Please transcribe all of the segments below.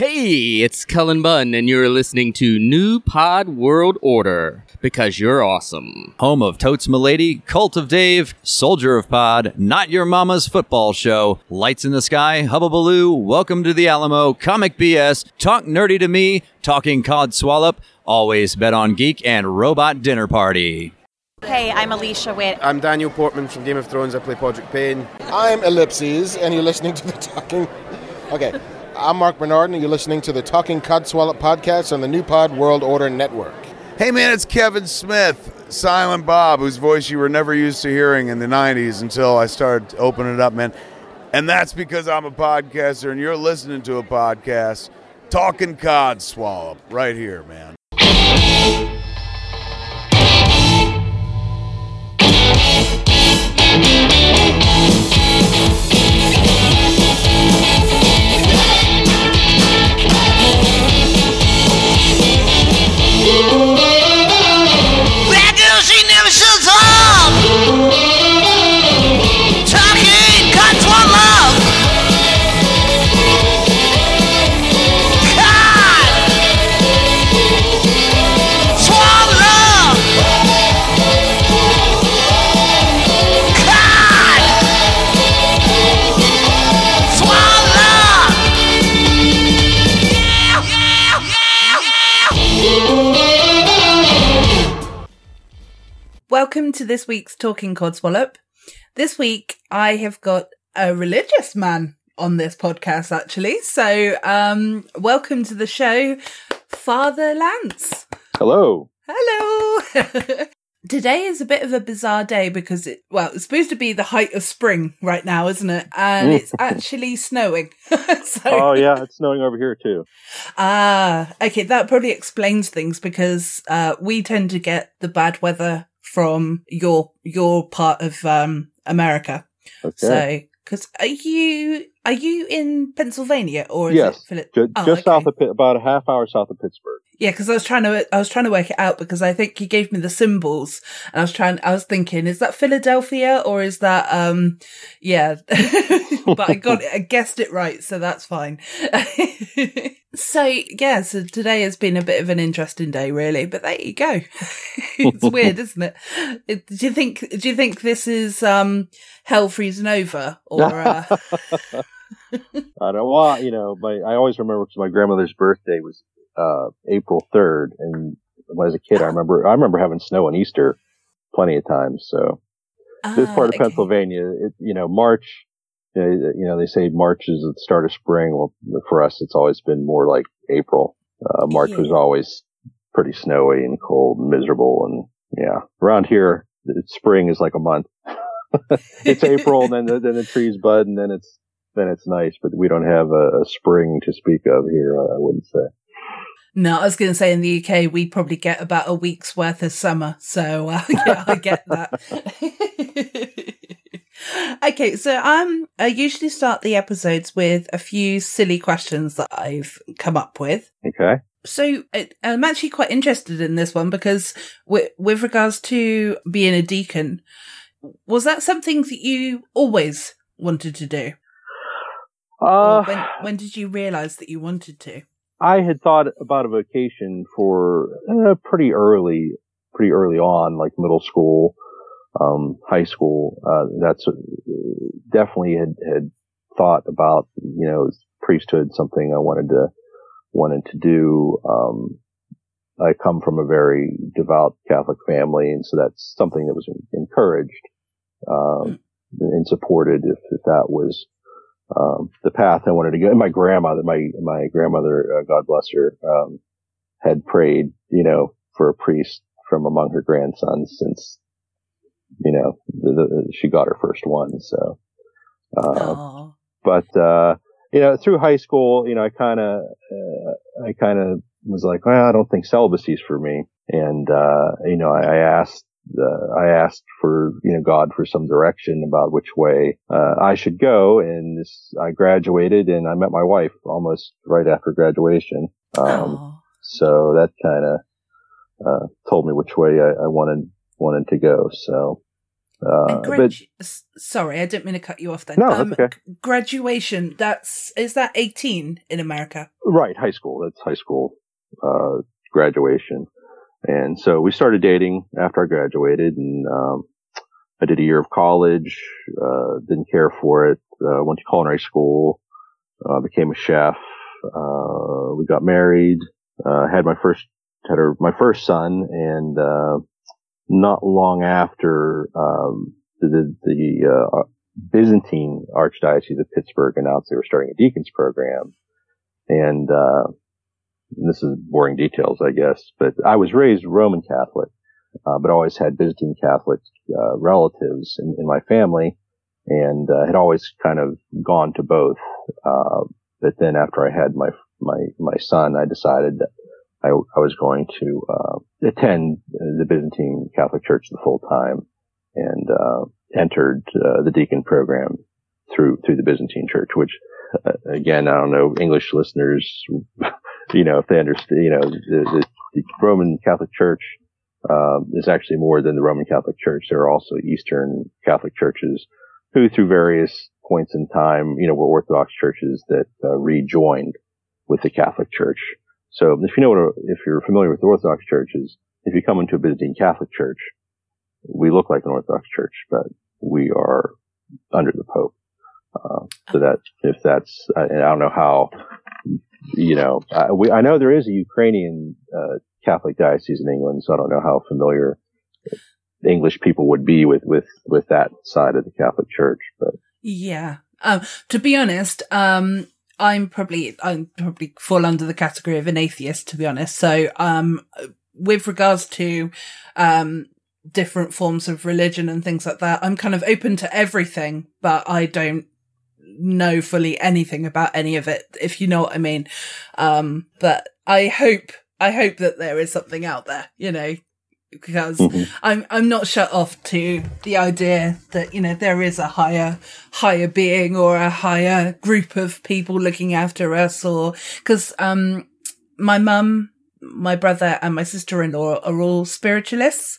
Hey, it's Cullen Bunn, and you're listening to New Pod World Order because you're awesome. Home of Totes Milady, Cult of Dave, Soldier of Pod, Not Your Mama's Football Show, Lights in the Sky, Hubbabaloo, Welcome to the Alamo, Comic BS, Talk Nerdy to Me, Talking Codswallop, Always Bet on Geek, and Robot Dinner Party. Hey, I'm Alicia Witt. I'm Daniel Portman from Game of Thrones. I play Podrick Payne. I'm Ellipses, and you're listening to the Talking. Okay, I'm Mark Bernard, and you're listening to the Talking Codswallop podcast on the New Pod World Order Network. Hey man, it's Kevin Smith, Silent Bob, whose voice you were never used to hearing in the 90s until I started opening it up, man. And that's because I'm a podcaster and you're listening to a podcast, Talking Codswallop, right here, man. That girl, she never shuts up. Welcome to this week's Talking Codswallop. This week I have got a religious man on this podcast actually. So um welcome to the show, Father Lance. Hello. Hello. Today is a bit of a bizarre day because it well, it's supposed to be the height of spring right now, isn't it? And it's actually snowing. so Oh yeah, it's snowing over here too. Ah, okay, that probably explains things because uh, we tend to get the bad weather from your your part of um, America. Okay. So, because are you are you in Pennsylvania or is yes, ju- Oh, just okay. south of Pitt, about a half hour south of Pittsburgh. Yeah, because I was trying to I was trying to work it out because I think you gave me the symbols and I was trying I was thinking is that Philadelphia or is that um yeah but I got I guessed it right so that's fine. so yeah so today has been a bit of an interesting day really but there you go. it's weird isn't it? it? Do you think do you think this is um hell freezing over or uh, I don't want, you know, my I always remember because my grandmother's birthday was uh, April third, and when I was a kid, I remember I remember having snow on Easter plenty of times. So this Ah, part of okay. Pennsylvania, it, you know, March. You know, you know, they say March is the start of spring. Well, for us, it's always been more like April. Uh, March was always pretty snowy and cold and miserable. And yeah, around here, it's, spring is like a month. it's April, and then the, then the trees bud, and then it's then it's nice. But we don't have a, a spring to speak of here. I wouldn't say. No, I was going to say in the UK we probably get about a week's worth of summer, so uh, yeah, I get that. okay, so um, I usually start the episodes with a few silly questions that I've come up with. Okay. So I'm actually quite interested in this one because with, with regards to being a deacon, was that something that you always wanted to do? Uh, when, when did you realize that you wanted to? I had thought about a vacation for uh, pretty early, pretty early on, like middle school, um, high school. Uh, that's uh, definitely had had thought about, you know, priesthood, something I wanted to wanted to do. Um, I come from a very devout Catholic family, and so that's something that was encouraged um, and supported if, if that was um, the path I wanted to go. And my grandmother, my my grandmother, uh, God bless her, um, had prayed, you know, for a priest from among her grandsons since, you know, the, the, she got her first one. So, uh, but uh, you know, through high school, you know, I kind of, uh, I kind of was like, well, I don't think celibacy's for me, and uh, you know, I, I asked. Uh, I asked for, you know, God for some direction about which way, uh, I should go. And this, I graduated and I met my wife almost right after graduation. Um, Aw. so that kind of, uh, told me which way I, I wanted, wanted to go. So, Uh, s- sorry, I didn't mean to cut you off then. No, that's okay. Graduation, that's, is that 18 in America? right, high school. That's high school uh, graduation. And so we started dating after I graduated, and um, I did a year of college. Uh, didn't care for it. Uh, went to culinary school. Uh, became a chef. Uh, we got married. Uh, had my first had our, my first son, and uh, not long after um, the the Byzantine Archdiocese of Pittsburgh announced they were starting a deacons program, and this is boring details, I guess, but I was raised Roman Catholic, uh, but always had Byzantine Catholic uh, relatives in, in, my family, and uh, had always kind of gone to both. Uh, but then after I had my my my son, I decided that I, I was going to uh, attend the Byzantine Catholic Church the full time, and uh, entered the deacon program through through the Byzantine Church, which again, I don't know, English listeners you know, if they understand, you know, the, the, the Roman Catholic Church um, is actually more than the Roman Catholic Church. There are also Eastern Catholic churches who, through various points in time, you know, were Orthodox churches that uh, rejoined with the Catholic Church. So if you know what, a, if you're familiar with Orthodox churches, if you come into a Byzantine Catholic church, we look like an Orthodox church, but we are under the Pope. Uh, so that if that's, I, I don't know how you know, uh, we, I know there is a Ukrainian uh, Catholic diocese in England, so I don't know how familiar English people would be with with with that side of the Catholic Church. But yeah, um, to be honest, um, I'm probably I'm probably fall under the category of an atheist, to be honest. So, um, with regards to um, different forms of religion and things like that, I'm kind of open to everything, but I don't know fully anything about any of it, if you know what I mean. Um, but I hope, I hope that there is something out there, you know, because mm-hmm. I'm, I'm not shut off to the idea that, you know, there is a higher, higher being or a higher group of people looking after us or, cause, um, my mum, my brother and my sister-in-law are all spiritualists.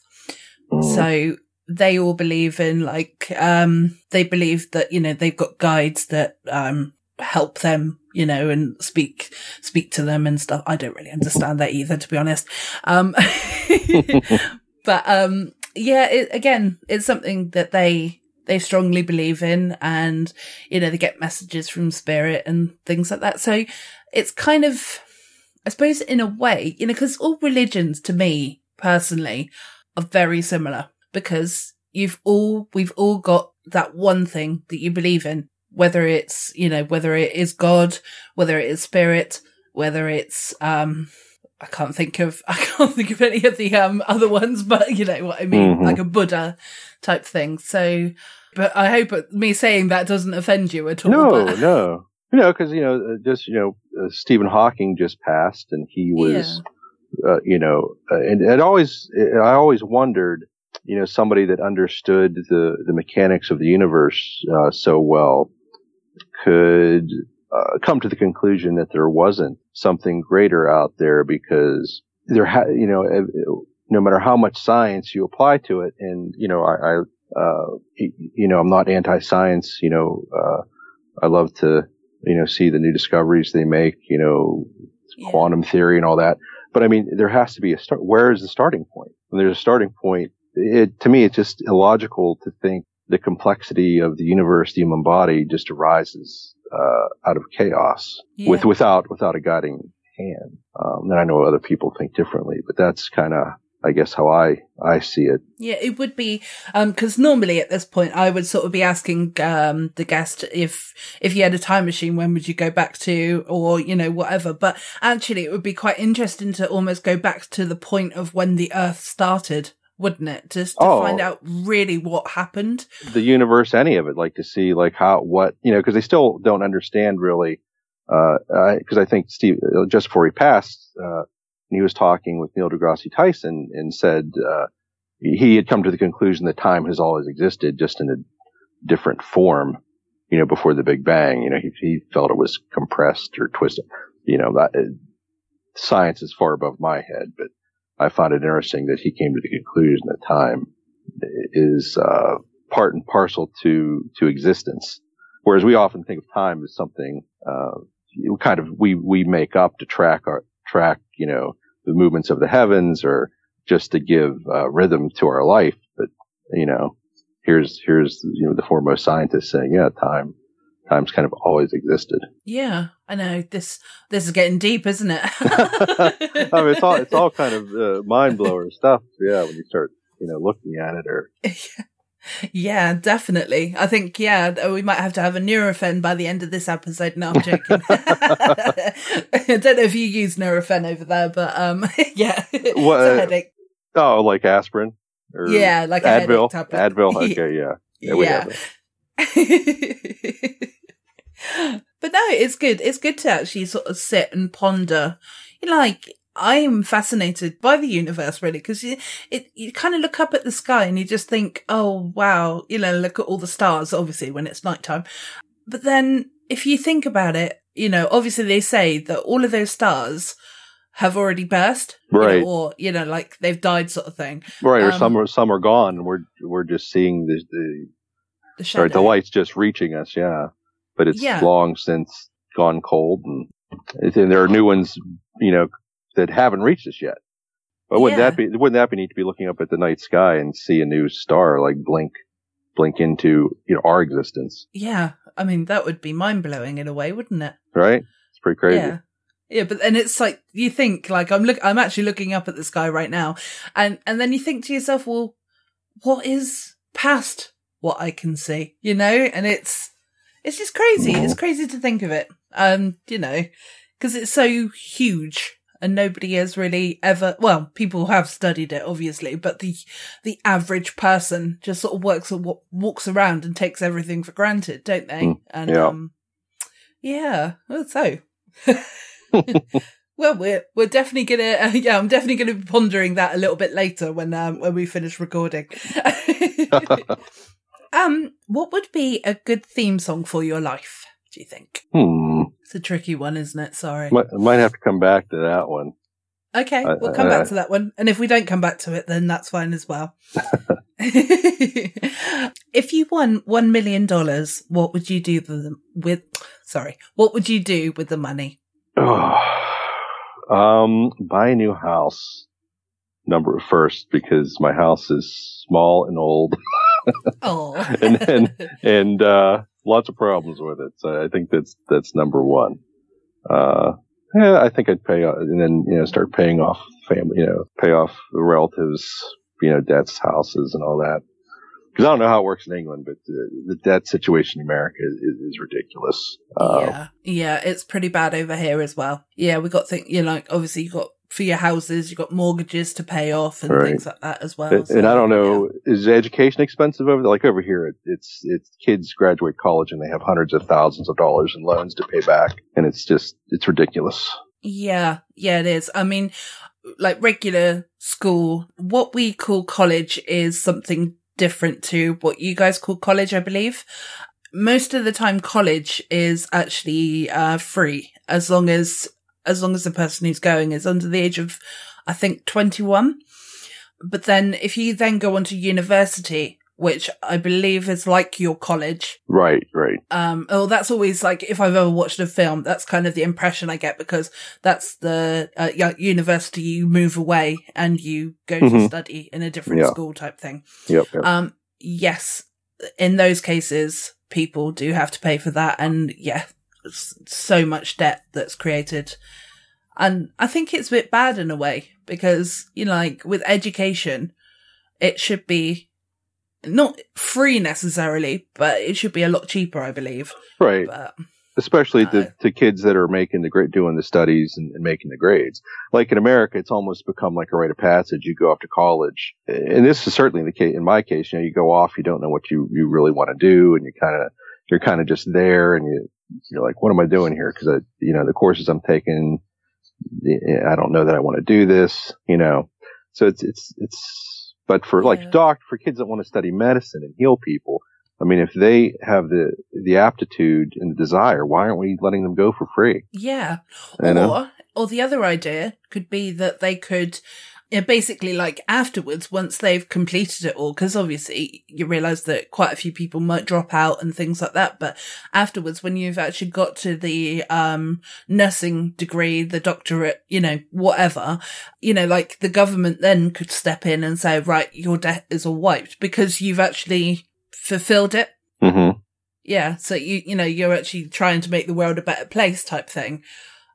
Mm. So they all believe in like um they believe that you know they've got guides that um help them you know and speak speak to them and stuff. I don't really understand that either to be honest. Um but um yeah it, again it's something that they they strongly believe in and you know they get messages from spirit and things like that. So it's kind of i suppose in a way you know because all religions to me personally are very similar because you've all, we've all got that one thing that you believe in, whether it's, you know, whether it is God, whether it is spirit, whether it's, um, I can't think of, I can't think of any of the, um, other ones, but you know what I mean? Mm-hmm. Like a Buddha type thing. So, but I hope me saying that doesn't offend you at all. No, but... no. You know, because, you know, uh, just, you know, uh, Stephen Hawking just passed and he was, yeah. uh, you know, uh, and it always, I always wondered, you know, somebody that understood the, the mechanics of the universe uh, so well could uh, come to the conclusion that there wasn't something greater out there because there, ha- you know, no matter how much science you apply to it, and you know, I, I uh, you know, I'm not anti-science. You know, uh, I love to, you know, see the new discoveries they make. You know, yeah. quantum theory and all that. But I mean, there has to be a start. Where is the starting point? When there's a starting point, it, to me, it's just illogical to think the complexity of the universe, the human body, just arises uh, out of chaos yeah. with without without a guiding hand. Um, and I know other people think differently, but that's kind of I guess how I I see it. Yeah, it would be because um, normally at this point I would sort of be asking um, the guest if if you had a time machine, when would you go back to, or you know whatever. But actually, it would be quite interesting to almost go back to the point of when the Earth started wouldn't it? Just to oh, find out really what happened. The universe, any of it, like to see like how, what, you know, because they still don't understand really. Because uh, I think Steve, uh, just before he passed, uh, he was talking with Neil deGrasse Tyson and said uh, he had come to the conclusion that time has always existed, just in a different form. You know, before the Big Bang, you know, he, he felt it was compressed or twisted. You know, that, uh, science is far above my head, but I find it interesting that he came to the conclusion that time is uh, part and parcel to to existence. Whereas we often think of time as something uh, kind of we we make up to track our track you know the movements of the heavens or just to give uh, rhythm to our life. But you know, here's here's you know the foremost scientist saying, yeah, time time's kind of always existed. Yeah, I know this. This is getting deep, isn't it? I mean, it's all it's all kind of uh, mind blower stuff. Yeah, when you start you know looking at it or. Yeah, definitely. I think, yeah, we might have to have a Nurofen by the end of this episode. No, I'm joking. I don't know if you use Nurofen over there, but um, yeah, What, uh. Oh, like aspirin or Yeah, like Advil. Advil. Okay, yeah, yeah, we Yeah. But no, it's good. It's good to actually sort of sit and ponder. You know, like I'm fascinated by the universe really because you it you kind of look up at the sky and you just think, oh wow, you know, look at all the stars. Obviously, when it's nighttime, but then if you think about it, you know, obviously they say that all of those stars have already burst, you know, Right. or you know, like they've died, sort of thing. Right, or Um, some are some are gone, and we're we're just seeing the the The sorry, the light's just reaching us. Yeah, but it's Yeah. long since gone cold, and and there are new ones, you know, that haven't reached us yet. But wouldn't that be wouldn't that be neat to be looking up at the night sky and see a new star like blink blink into you know our existence, Yeah, I mean that would be mind blowing in a way, wouldn't it? right? It's pretty crazy. Yeah. Yeah, but then it's like you think like I'm look I'm actually looking up at the sky right now and and then you think to yourself, well, what is past what I can see, you know? And it's it's just crazy. It's crazy to think of it. Um, you know, because it's so huge and nobody has really ever well, people have studied it obviously, but the the average person just sort of works walks around and takes everything for granted, don't they? Mm, and yeah. um yeah, well, so well, we're we're definitely gonna uh, yeah, I'm definitely gonna be pondering that a little bit later when um when we finish recording. um, what would be a good theme song for your life? Do you think Hmm. it's a tricky one, isn't it? Sorry. Might, might have to come back to that one. Okay, I- we'll come I- back to that one, and if we don't come back to it, then that's fine as well. if you won one million dollars, what would you do with them? With sorry, what would you do with the money? um, buy a new house. Number first because my house is small and old, Oh, and and and uh, lots of problems with it. So I think that's that's number one. Uh, yeah, I think I'd pay, uh, and then you know start paying off family, you know, pay off the relatives, you know, debts, houses, and all that. Because I don't know how it works in England, but the, the debt situation in America is, is ridiculous. Uh, yeah, yeah, it's pretty bad over here as well. Yeah, we got things, you know, like obviously you got for your houses, You've got mortgages to pay off and Right. things like that as well. And, so, and I don't yeah. know, is education expensive over there? Like over here, it, it's it's kids graduate college and they have hundreds of thousands of dollars in loans to pay back, and it's just it's ridiculous. Yeah, yeah, it is. I mean, like regular school, what we call college is something different to what you guys call college, I believe. Most of the time, college is actually uh, free as long as as long as the person who's going is under the age of, I think, twenty one. But then, if you then go on to university, which I believe is like your college, Right, right. um oh that's always like if i've ever watched a film that's kind of the impression i get because that's the uh, university you move away and you go to Mhm. study in a different Yeah. school type thing Yep. yep. um yes in those cases people do have to pay for that and yeah so much debt that's created and i think it's a bit bad in a way because you know like with education it should be not free necessarily but it should be a lot cheaper i believe right. but Especially uh, to, to kids that are making the grade, doing the studies and, and making the grades. Like in America, it's almost become like a rite of passage. You go off to college, and this is certainly the case in my case. You know, you go off, you don't know what you you really want to do, and you kind of you're kind of just there, and you you're like, what am I doing here? Because I, you know, the courses I'm taking, eh, eh, I don't know that I want to do this. You know, so it's it's it's. But for Yeah. like doc, for kids that want to study medicine and heal people, I mean, if they have the the aptitude and the desire, why aren't we letting them go for free? Yeah. You know? Or or the other idea could be that they could yeah, basically like afterwards, once they've completed it all, because obviously you realize that quite a few people might drop out and things like that. But afterwards, when you've actually got to the, um, nursing degree, the doctorate, you know, whatever, you know, like the government then could step in and say, right, your debt is all wiped because you've actually fulfilled it. Mm-hmm. Yeah. So you, you know, you're actually trying to make the world a better place type thing.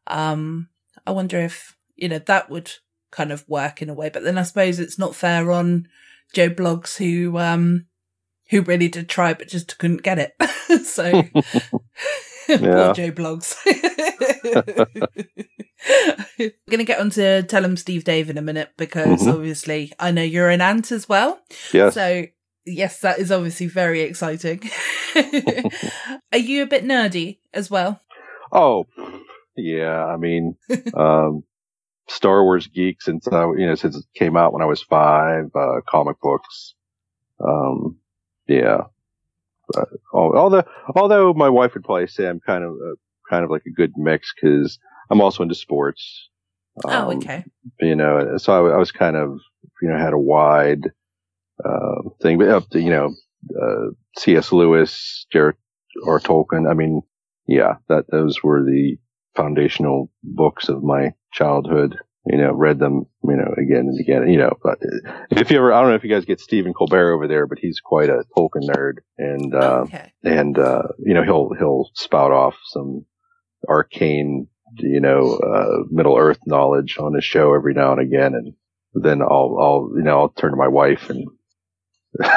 Um, I wonder if, you know, that would kind of work in a way, but then I suppose it's not fair on Joe Bloggs who, um, who really did try, but just couldn't get it. so, poor Joe Bloggs. We're going to get on to Tell 'em Steve Dave in a minute because Mhm. obviously I know you're an ant as well. Yes. So, yes, that is obviously very exciting. Are you a bit nerdy as well? Oh, yeah. I mean, um, Star Wars geek since I, you know, since it came out when I was five, uh, comic books. Um, yeah. But, although, although my wife would probably say I'm kind of, uh, kind of like a good mix because I'm also into sports. oh, Um, okay. you know, so I, I was kind of, you know, had a wide, uh, thing, but up to, you know, uh, C.S. Lewis, Jared or Tolkien. I mean, yeah, that, those were the foundational books of my childhood. You know, read them, you know, again and again, you know, but if you ever, I don't know if you guys get Stephen Colbert over there, but he's quite a Tolkien nerd and, uh, okay. and uh, you know he'll he'll spout off some arcane you know uh, Middle Earth knowledge on his show every now and again, and then I'll I'll you know I'll turn to my wife and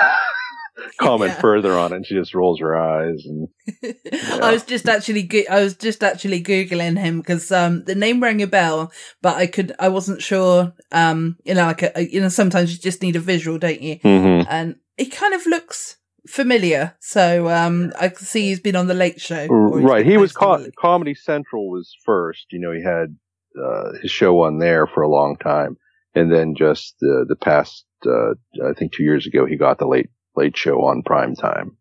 comment Yeah. further on it. And she just rolls her eyes and I was just actually go- I was just actually googling him because um the name rang a bell, but I could I wasn't sure. Um, you know, like a, you know, sometimes you just need a visual, don't you? Mhm. And he kind of looks familiar, so um I can see he's been on the Late Show. right. He was co- Comedy Central was first. You know he had uh, his show on there for a long time, and then just uh, the past uh, I think two years ago he got the late late show on prime time.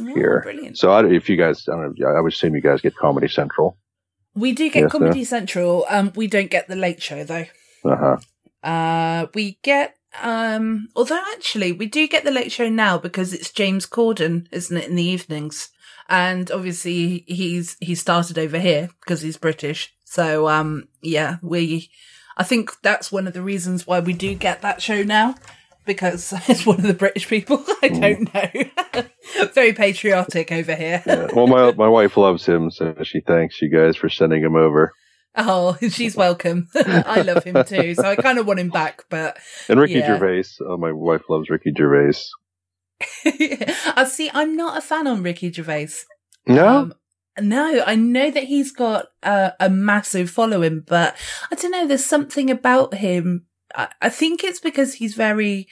Oh, here. brilliant. So I, if you guys, I don't know, I would assume you guys get Comedy Central. We do get Yes, Comedy Central. Um, we don't get the Late Show though. Uh huh. Uh, we get, um, although actually we do get the late show now because it's James Corden, isn't it, in the evenings? And obviously he's, he started over here because he's British. So, um, yeah, we, I think that's one of the reasons why we do get that show now because it's one of the British people. I don't know. Very patriotic over here. Yeah. Well, my my wife loves him, so she thanks you guys for sending him over. Oh, she's welcome. I love him too. So I kind of want him back, but And Ricky Yeah. Gervais. Oh, my wife loves Ricky Gervais. I see. I'm not a fan on Ricky Gervais. No, Um, no, I know that he's got uh, a massive following, but I don't know. There's something about him. I, I think it's because he's very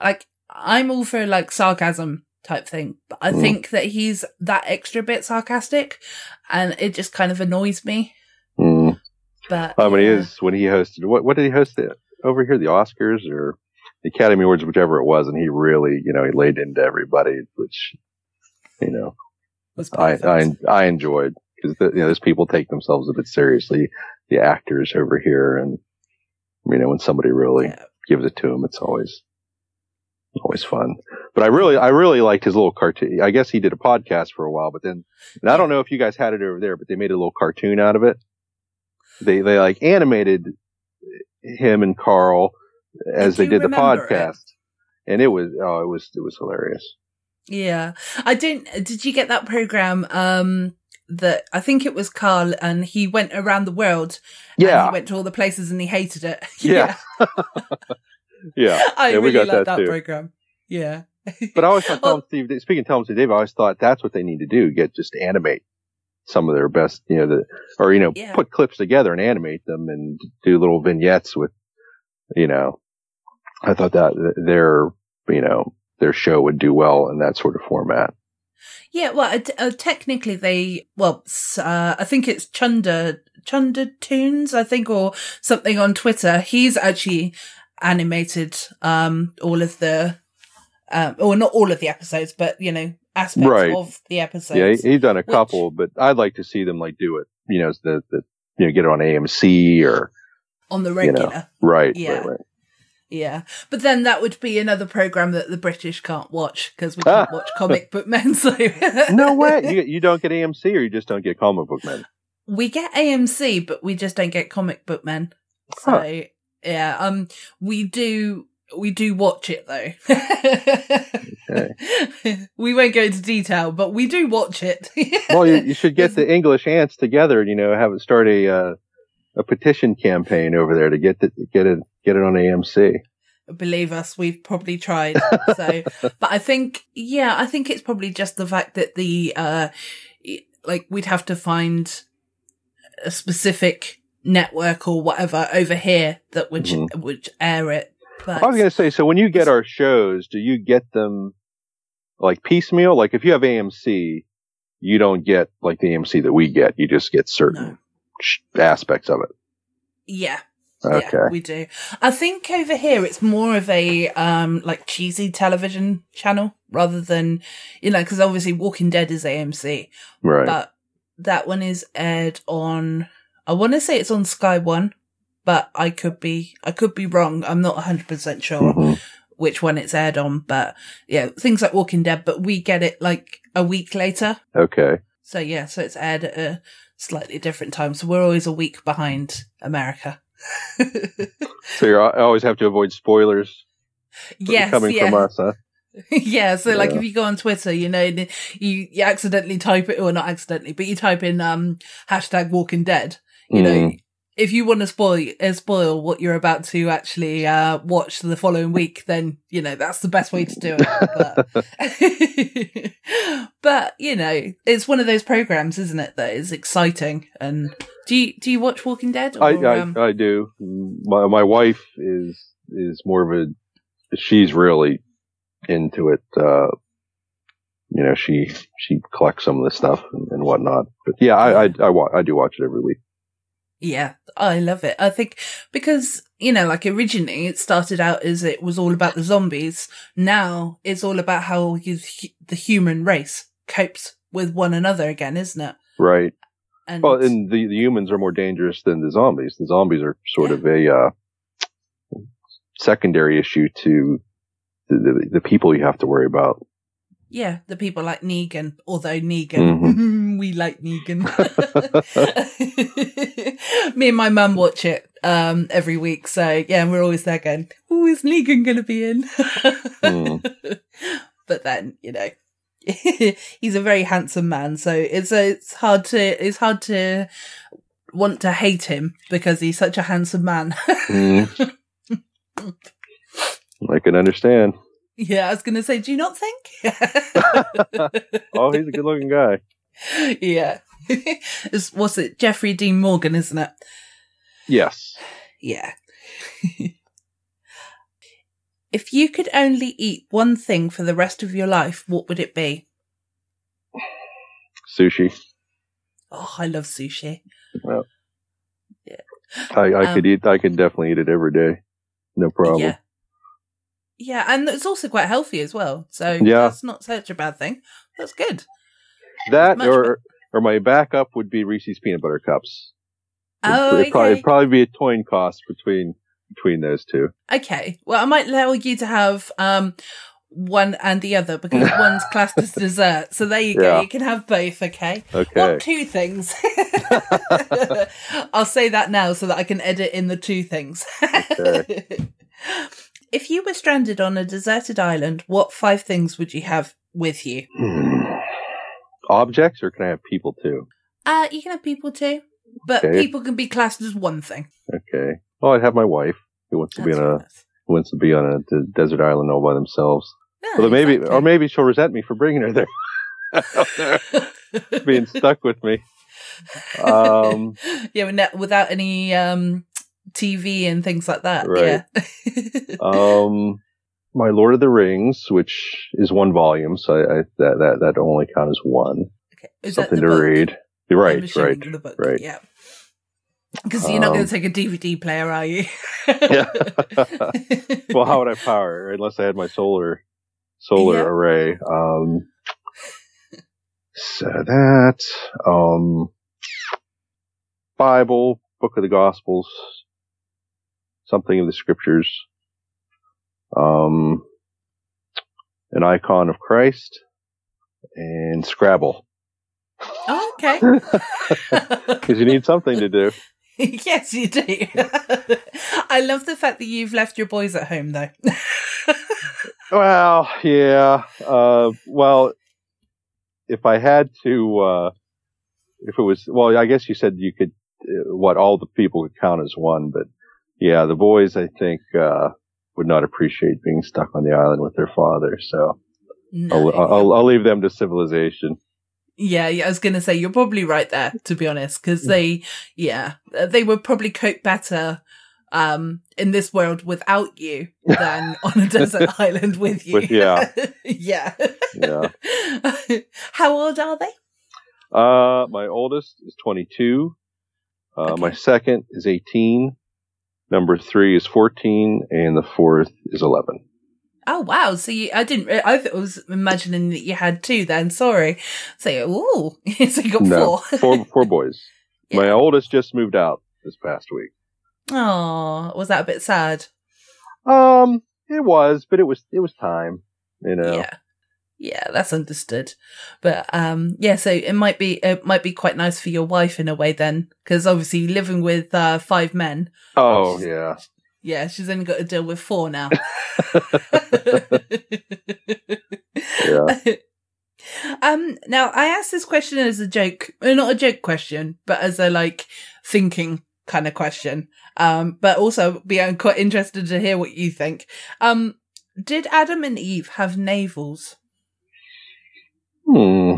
like I'm all for like sarcasm type thing, but I Mm. think that he's that extra bit sarcastic, and it just kind of annoys me. Mm. But I mean, he is when he hosted. What what did he host it over here? The Oscars or the Academy Awards, whichever it was, and he really, you know, he laid into everybody, which you know, was I. I I enjoyed because you know, those people take themselves a bit seriously. The actors over here, and you know, when somebody really Yeah. gives it to him, it's always always fun. But I really, I really liked his little cartoon. I guess he did a podcast for a while, but then, and I don't know if you guys had it over there, but they made a little cartoon out of it. They they like animated him and Carl as they did the remember it. podcast, and it was oh, it was it was hilarious. Yeah. I don't, did you get that program? Um, that I think it was Carl and he went around the world. and Yeah, he went to all the places and he hated it. Yeah. yeah. I Yeah, we really that that, program. Yeah. But I always thought Well- Tell 'em Steve. Speaking of Tell 'em Steve Dave, I always thought that's what they need to do: get just animate some of their best, you know, the or you know, Yeah. put clips together and animate them and do little vignettes with, you know. I thought that their, you know, their show would do well in that sort of format. Yeah. Well, uh, uh, technically they, well, uh, I think it's Chunder, Chunder Tunes, I think, or something on Twitter. He's actually animated, um, all of the, um, or not all of the episodes, but, you know, aspects Right. of the episodes. yeah, he, he's done a which- couple, but I'd like to see them like do it. You know, the the you know get it on AMC or on the you know. regular. right, Yeah. right, right. Yeah, but then that would be another program that the British can't watch because we can't watch comic book men. So no way. You, you don't get AMC, or you just don't get comic book men. we get AMC, but we just don't get comic book men. So Huh. yeah, um, we do we do watch it though. we won't go into detail, but we do watch it. Well, you, you should get the English ants together and you know have it start a uh, a petition campaign over there to get the, get it get it on AMC. believe us, we've probably tried. So, but I think, yeah, I think it's probably just the fact that the, uh, like we'd have to find a specific network or whatever over here that would, Mhm. would air it. But I was going to say, so when you get our shows, do you get them like piecemeal? Like if you have AMC, you don't get like the AMC that we get. You just get certain sh- aspects of it. yeah, Okay. yeah, we do. I think over here it's more of a, um, like cheesy television channel rather than, you know, cause obviously Walking Dead is AMC. Right. But that one is aired on, I want to say it's on Sky One, but I could be, I could be wrong. I'm not 100% sure Mhm. which one it's aired on, but yeah, things like Walking Dead, but we get it like a week later. Okay. So yeah, so it's aired at a slightly different time. So we're always a week behind America. So you always have to avoid spoilers yes, coming yeah. from us, huh? yeah, so like if you go on Twitter, you know, you you accidentally type it, or not accidentally, but you type in um hashtag Walking Dead. You know, Mm. If you want to spoil uh, spoil what you're about to actually uh watch the following week, then you know that's the best way to do it. But, but you know, it's one of those programs, isn't it, that is exciting. And do you do you watch Walking Dead? I, or, I, um, I do. My my wife is is more of a she's really into it. Uh, you know, she she collects some of the stuff and, and whatnot. But yeah, I I I, wa- I do watch it every week. Yeah, I love it. I think because, you know, like originally it started out as it was all about the zombies. Now it's all about how you, the human race copes with one another again, isn't it? Right. And Well, and the the humans are more dangerous than the zombies. The zombies are sort of a uh, secondary issue to the, the the people you have to worry about. Yeah, the people like Negan, although Negan, Mm-hmm. we like Negan. Me and my mum watch it um every week, so yeah, we're always there going, "Oh, is Negan going to be in?" Mm. but then you know he's a very handsome man so it's it's hard to it's hard to want to hate him because he's such a handsome man Mm. I can understand. Yeah i was gonna say do you not think Oh, he's a good looking guy. yeah it's, what's it jeffrey dean morgan isn't it Yes. yeah if you could only eat one thing for the rest of your life what would it be Sushi. oh i love sushi Well, Yeah. I, I Um, could eat. I could definitely eat it every day. No problem. Yeah. Yeah, and it's also quite healthy as well. So Yeah. that's not such a bad thing. That's good. That or or my backup would be Reese's peanut butter cups. Oh, it'd probably, okay. it'd probably be a coin cost between between those two. Okay. Well, I might allow you to have um one and the other because one's classed as dessert. So there you go. Yeah. You can have both, okay? Okay. What two things? I'll say that now so that I can edit in the two things. If you were stranded on a deserted island, what five things would you have with you? Hmm. Objects, or can I have people too? Uh, you can have people too, but Okay. people can be classed as one thing. Okay. Well, I'd have my wife who wants to be on a nice. who wants to be on a d- desert island all by themselves. Yeah, Although maybe, exactly. or maybe she'll resent me for bringing her there, being stuck with me. Um, yeah, without- without any um TV and things like that. Right. Yeah. um, my Lord of the Rings, which is one volume, so I, I that that that only count as one. Is that Something the to book? read. You're right, right, book, right. Yeah. Because you're not going Um, to take a DVD player, are you? Yeah. well, how would I power it? unless I had my solar solar Yeah. array? Um, so that um, Bible, Book of the Gospels, something of the Scriptures, um, an icon of Christ, and Scrabble. Oh, okay. Because you need something to do. yes, you do. I love the fact that you've left your boys at home, though. Well, yeah. Uh, well, if I had to, uh, if it was, well, I guess you said you could, uh, what, all the people could count as one, but yeah, the boys, I think, uh, would not appreciate being stuck on the island with their father. So No. I'll, I'll, I'll leave them to civilization. Yeah, yeah, I was going to say, you're probably right there, to be honest, because they, yeah, they would probably cope better um, in this world without you than on a desert island with you. With- yeah. yeah. Yeah. How old are they? Uh, my oldest is 22. Uh, my second is 18. Number three is 14 and the fourth is 11. Oh wow! So you, I didn't. I was imagining that you had two. Then sorry. So ooh, so you got no, four. four, four boys. My oldest just moved out this past week. Oh, was that a bit sad? Um, it was, but it was, it was time, you know. Yeah. Yeah, that's understood. But um yeah, so it might be it might be quite nice for your wife in a way then because obviously living with uh five men. Oh, yeah. Yeah, she's only got to deal with four now. Yeah. um now I asked this question as a joke, not a joke question, but as a like thinking kind of question. Um but also be I'm quite interested to hear what you think. Um did Adam and Eve have navels? Hmm.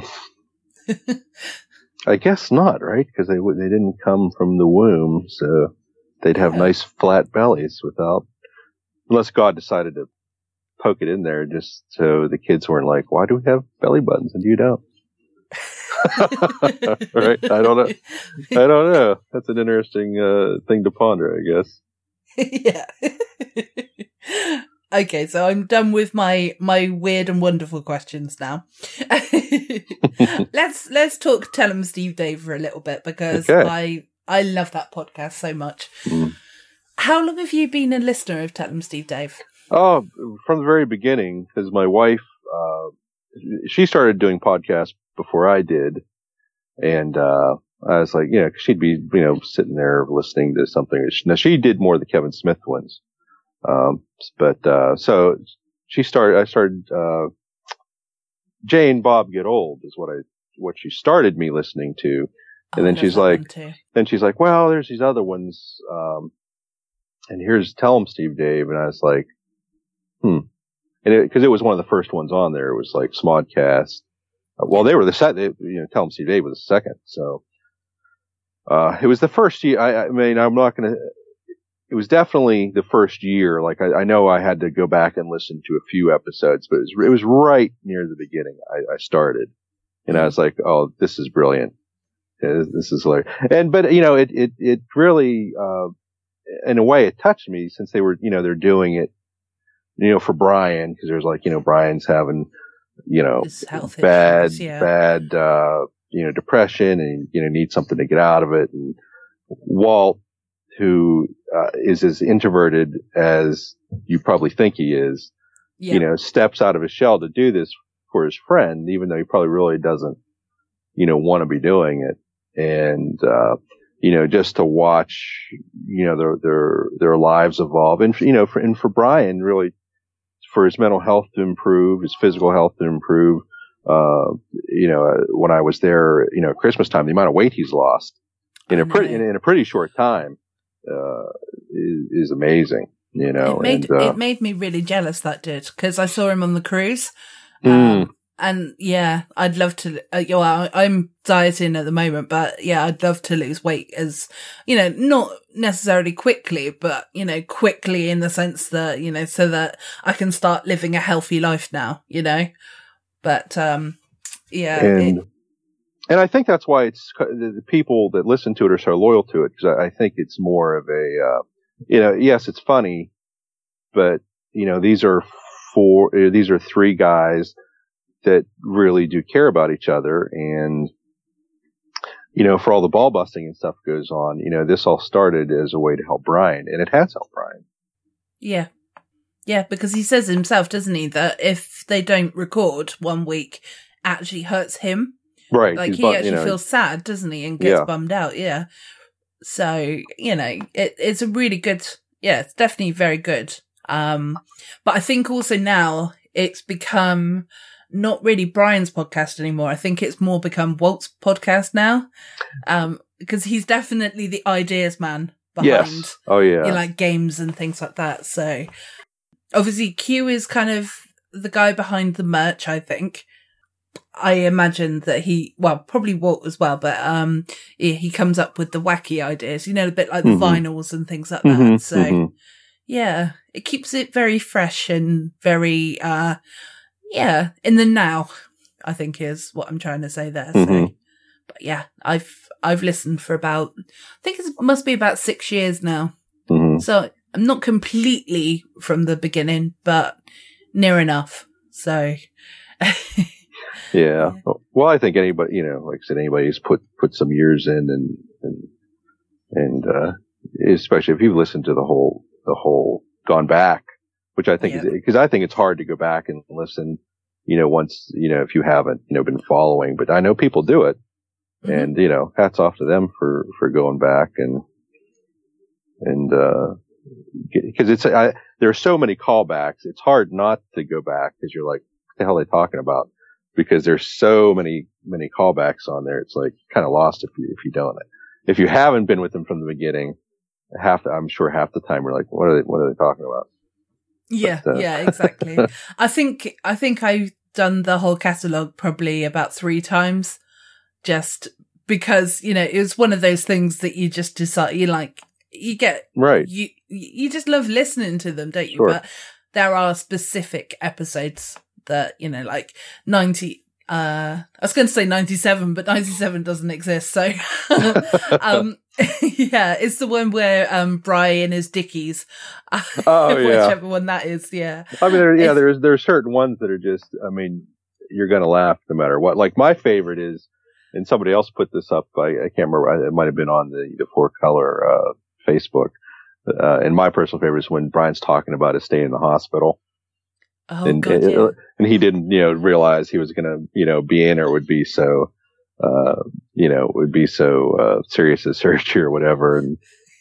I guess not, right? Because they would- they didn't come from the womb, so they'd have nice flat bellies without, unless God decided to poke it in there just so the kids weren't like, "Why do we have belly buttons and you don't?" right? I don't know. I don't know. That's an interesting uh, thing to ponder, I guess. yeah. Okay, so I'm done with my my weird and wonderful questions now. let's let's talk Tell 'em Steve Dave for a little bit because Okay. I I love that podcast so much. Mm. How long have you been a listener of Tell 'em Steve Dave? Oh, from the very beginning, because my wife, uh, she started doing podcasts before I did. And, uh, I was like, you know, 'cause she'd be, you know, sitting there listening to something. Now she did more of the Kevin Smith ones. Um, but, uh, so she started, I started, uh, Jay and Bob Get Old is what I, what she started me listening to. And Oh, then she's like, then she's like, well, there's these other ones. Um, and here's Tell 'em Steve Dave. And I was like, hmm. And it, cause it was one of the first ones on there. It was like Smodcast. Uh, Well, they were the second, you know, Tell 'em Steve Dave was the second. So, uh, it was the first year. I, I mean, I'm not going to, it was definitely the first year. Like I, I know I had to go back and listen to a few episodes, but it was, it was right near the beginning. I, I started and I was like, oh, this is brilliant. Uh, This is hilarious. And, but, you know, it, it, it really, uh, in a way it touched me since they were, you know, they're doing it, you know, for Brian, because there's like, you know, Brian's having, you know, bad, issues, yeah. bad, uh, you know, depression and, you know, needs something to get out of it. And Walt, who, uh, is as introverted as you probably think he is, Yeah. you know, steps out of his shell to do this for his friend, even though he probably really doesn't, you know, want to be doing it. And, uh, you know, just to watch, you know, their, their, their lives evolve. And, you know, for, and for Brian, really, for his mental health to improve, his physical health to improve, uh, you know, uh, when I was there, you know, Christmas time, the amount of weight he's lost in a pretty, in, in a pretty short time, uh, is, is amazing, you know, it made and, uh, it made me really jealous that did because I saw him on the cruise. mm, And yeah, I'd love to. Uh, well, I'm dieting at the moment, but yeah, I'd love to lose weight as you know, not necessarily quickly, but you know, quickly in the sense that you know, so that I can start living a healthy life now. You know, but um, yeah, and it- and I think that's why it's the, people that listen to it are so loyal to it because I, think it's more of a uh, you know yes it's funny, but you know these are four these are three guys that really do care about each other and you know for all the ball busting and stuff goes on you know this all started as a way to help Brian and it has helped Brian. yeah, Yeah, because he says himself, doesn't he, that if they don't record one week, actually hurts him. Right. Like he bu- actually you know, feels sad, doesn't he, and gets Yeah. bummed out. Yeah. So you know, it, it's a really good. Yeah, it's definitely very good. Um, but I think also now it's become not really Brian's podcast anymore. I think it's more become Walt's podcast now. Um, because he's definitely the ideas man behind Yes. Oh yeah. you know, like games and things like that. So obviously Q is kind of the guy behind the merch, I think. I imagine that he, well, probably Walt as well, but um, he, he comes up with the wacky ideas, you know, a bit like the Mhm. vinyls and things like that. Mhm, So mhm. yeah, it keeps it very fresh and very, uh, yeah, in the now. I think is what I'm trying to say there. So, Mhm. but yeah, I've I've listened for about, I think it must be about six years now. Mhm. So I'm not completely from the beginning, but near enough. So Yeah. Well, I think anybody, you know, like I said, anybody who's put put some years in, and and and uh, especially if you've listened to the whole the whole gone back, which I think is because I think it's hard to go back and listen. You know, once you know if you haven't you know been following, but I know people do it, Mhm. and you know, hats off to them for for going back and and uh because it's I, there are so many callbacks. It's hard not to go back because you're like, what the hell are they talking about? Because there's so many many callbacks on there. It's like kind of lost if you if you don't. If you haven't been with them from the beginning, half the, I'm sure half the time we're like, what are they what are they talking about? yeah, But, uh, yeah, exactly. I think I think I've done the whole catalog probably about three times, just because you know it was one of those things that you just decide you like you get Right. you you just love listening to them, don't you? Sure. But there are specific episodes that you know, like ninety. Uh, I was going to say ninety-seven, but ninety-seven doesn't exist. So, um, yeah, it's the one where um Brian is Dickies. Oh, yeah. whichever one that is. Yeah, I mean, there, yeah, It's- there's there's certain ones that are just. I mean, you're gonna laugh no matter what. Like my favorite is, and somebody else put this up. I, I can't remember. It might have been on the the four color uh, Facebook. Uh, and my personal favorite is when Brian's talking about his stay in the hospital, oh and and, yeah. and he didn't, you know, realize he was gonna, you know, be in or would be so, uh, you know, would be so uh, serious as surgery or whatever, and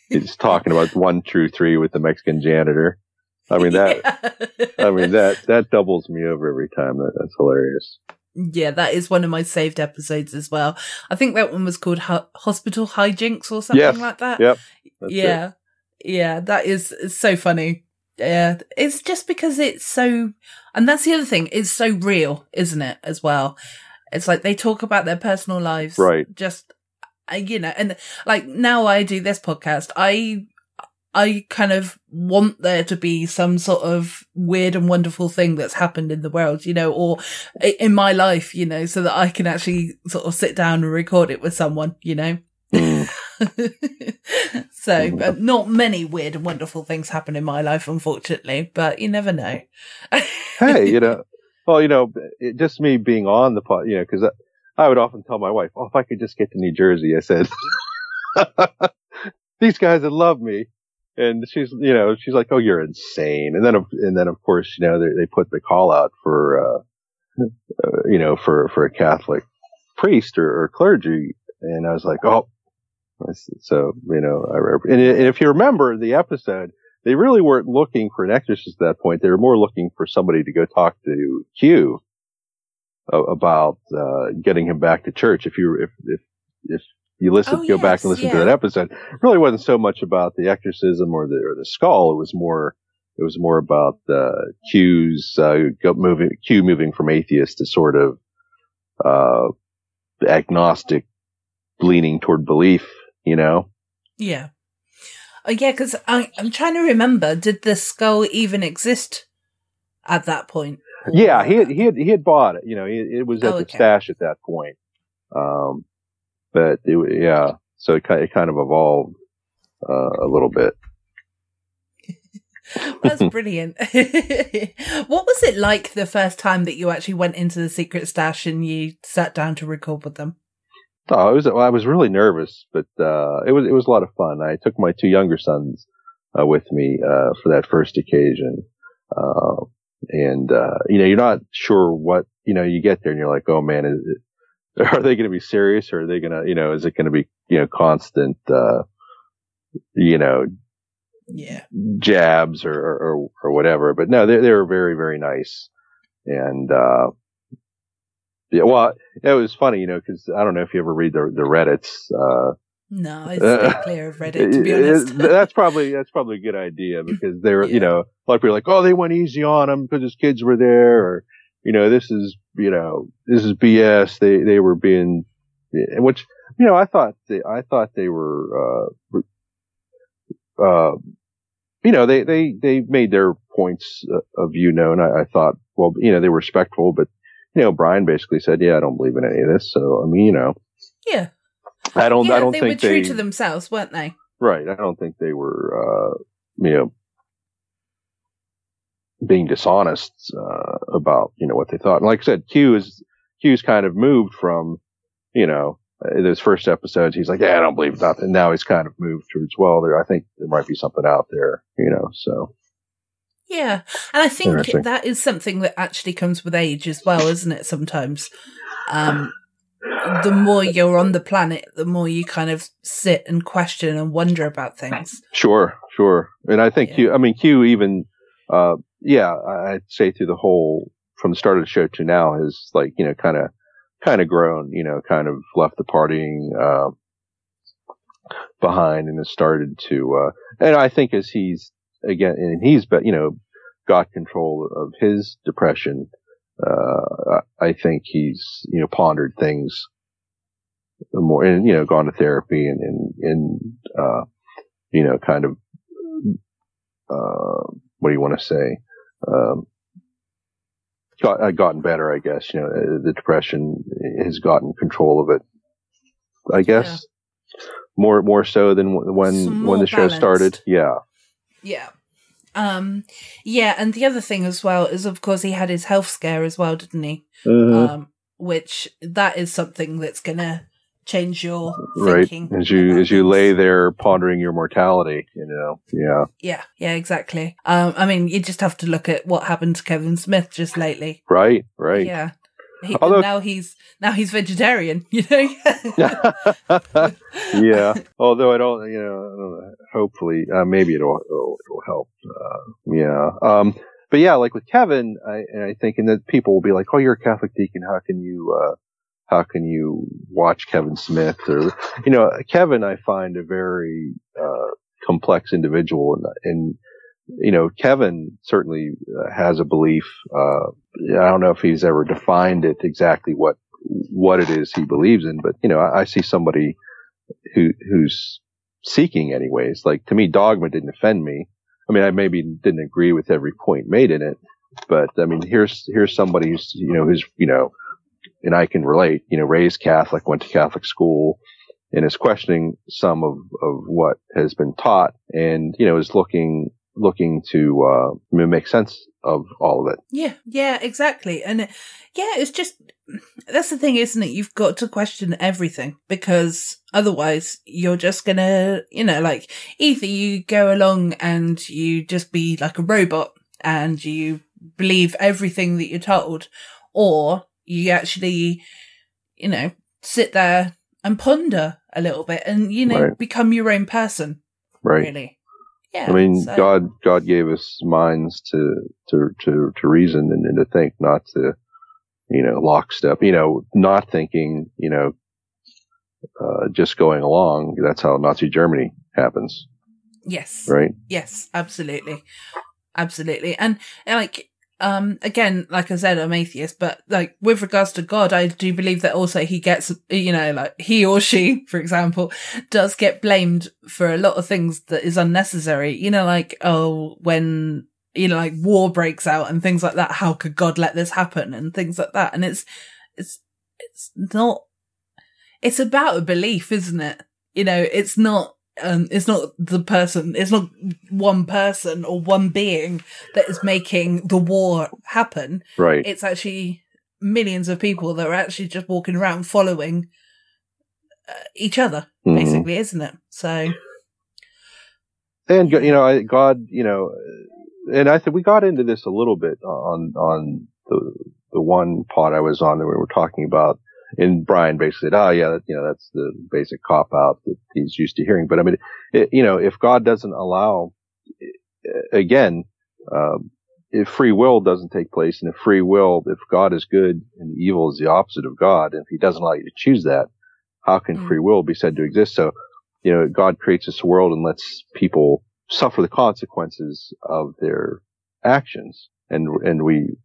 he's talking about one true three with the Mexican janitor. I mean that. I mean that that doubles me over every time. That, that's hilarious. Yeah, that is one of my saved episodes as well. I think that one was called Ho- Hospital Hijinks or something Yes. like that. Yep. That's it. yeah, yeah, that is so funny. Yeah, it's just because it's so, and that's the other thing. It's so real, isn't it? As well, it's like they talk about their personal lives, Right. Just uh, you know, and like now I do this podcast, I. I kind of want there to be some sort of weird and wonderful thing that's happened in the world, you know, or in my life, you know, so that I can actually sort of sit down and record it with someone, you know. Mm. so, but not many weird and wonderful things happen in my life, unfortunately, but you never know. hey, you know, well, you know, it, just me being on the pod, you know, because I, I would often tell my wife, "Oh, if I could just get to New Jersey," I said, "These guys would love me." And she's, you know, she's like, "Oh, you're insane." And then, of- and then, of course, you know, they, they put the call out for, uh, uh, you know, for for a Catholic priest or, or clergy, and I was like, "Oh." So, you know, I, and if you remember the episode, they really weren't looking for an exorcist at that point. They were more looking for somebody to go talk to Q about uh, getting him back to church. If you if if if you listen, Oh, go back and listen yeah. to that episode, it really wasn't so much about the exorcism or the or the skull. It was more it was more about uh, Q's uh, moving Q moving from atheist to sort of uh, agnostic, leaning toward belief. You know. yeah. Oh, yeah, because I'm trying to remember, did the skull even exist at that point? Yeah, he had, he had, he had bought it. You know, it, it was at Oh, the okay. stash at that point. Um, but it, yeah, so it, it kind of evolved, uh, a little bit. That's brilliant. what was it like the first time that you actually went into the secret stash and you sat down to record with them? Oh, it was, I was really nervous, but, uh, it was, it was a lot of fun. I took my two younger sons, uh, with me, uh, for that first occasion. Uh, and, uh, you know, you're not sure what, you know, you get there and you're like, oh man, is it, are they going to be serious or are they going to, you know, is it going to be, you know, constant, uh, you know, Yeah. jabs or, or, or whatever. But no, they, they were very, very nice. And, uh, yeah, well, it was funny, you know, cause I don't know if you ever read the, the Reddits, uh, No, it's stay clear of Reddit, to be honest. that's probably that's probably a good idea because they were, Yeah. you know, a lot of people are like, oh, they went easy on him because his kids were there, or you know, this is, you know, this is BS. They they were being, which you know, I thought they, I thought they were, uh, uh, you know, they they they made their points uh, of view known. I, I thought, well, you know, they were respectful, but you know, Brian basically said, yeah, I don't believe in any of this. So I mean, you know, yeah. I don't, yeah, I don't think they think were true they, to themselves, weren't they? Right. I don't think they were, uh, you know, being dishonest, uh, about, you know, what they thought. And like I said, Q is, Q's kind of moved from, you know, those first episodes, he's like, yeah, I don't believe nothing. Now he's kind of moved towards, well, there, I think there might be something out there, you know, so. Yeah. And I think that is something that actually comes with age as well, isn't it? Sometimes. Um, the more you're on the planet, the more you kind of sit and question and wonder about things. Sure, sure. And I think Yeah. Q, I mean, Q even, uh, yeah, I'd say through the whole, from the start of the show to now has like, you know, kind of, kind of grown, you know, kind of left the partying, uh, behind and has started to, uh, and I think as he's, again, and he's, but, you know, got control of his depression, uh, I think he's, you know, pondered things more and, you know, gone to therapy and, and, and, uh, you know, kind of, uh, what do you want to say? Um, got, uh, gotten better, I guess. You know, uh, the depression has gotten control of it. I guess more more so than when Some when the show started. Yeah, Yeah. Um, yeah. And the other thing as well is, of course, he had his health scare as well, didn't he? Um, which that is something that's going to change your right. thinking. As you as you lay there pondering your mortality, you know. Yeah, Yeah, yeah, exactly. Um, I mean, you just have to look at what happened to Kevin Smith just lately. right, right. Yeah. He, Although- now he's now he's vegetarian, you know. yeah. Although I don't, you know, I don't know, hopefully, uh, maybe it'll, it'll, it'll help. Uh, yeah. Um, but yeah, like with Kevin, I, and I think, and that people will be like, oh, you're a Catholic deacon. How can you, uh, how can you watch Kevin Smith or, you know, Kevin, I find a very, uh, complex individual and, and, you know, Kevin certainly uh, has a belief. Uh, I don't know if he's ever defined it exactly what, what it is he believes in, but you know, I, I see somebody who, who's seeking anyways. Like to me, dogma didn't offend me. I mean, I maybe didn't agree with every point made in it, but I mean, here's, here's somebody who's, you know, who's, you know, and I can relate, you know, raised Catholic, went to Catholic school and is questioning some of, of what has been taught and, you know, is looking, looking to, uh, make sense of all of it. yeah, yeah, exactly. And it, yeah, it's just that's the thing, isn't it? You've got to question everything because otherwise you're just gonna, you know, like either you go along and you just be like a robot and you believe everything that you're told, or you actually, you know, sit there and ponder a little bit and, you know, Right. become your own person, Right. really. Yeah. I mean, so- God, God gave us minds to, to, to, to reason and, and to think, not to, you know, lockstep, you know, not thinking, you know, uh, just going along. That's how Nazi Germany happens, Yes. right? Yes, absolutely. Absolutely. And, and, like, um, again, like I said, I'm atheist, but like with regards to God, I do believe that also he gets, you know, like he or she, for example, does get blamed for a lot of things that is unnecessary. You know, like, oh, when, you know, like war breaks out and things like that, how could God let this happen and things like that? And it's, it's, it's not, it's about a belief, isn't it? You know, it's not, um, it's not the person, it's not one person or one being that is making the war happen. Right. It's actually millions of people that are actually just walking around following uh, each other, Mhm. basically, isn't it? So, And, you know, I- God, you know, and I think we got into this a little bit on on the the one pod I was on that we were talking about. And Brian basically said, "Oh yeah, that, you know that's the basic cop out that he's used to hearing." But I mean, it, you know, if God doesn't allow, again, um, if free will doesn't take place, and if free will, if God is good and evil is the opposite of God, and if He doesn't allow you to choose that, how can mm. free will be said to exist? So, you know, God creates this world and lets people suffer the consequences of their actions. And, and we,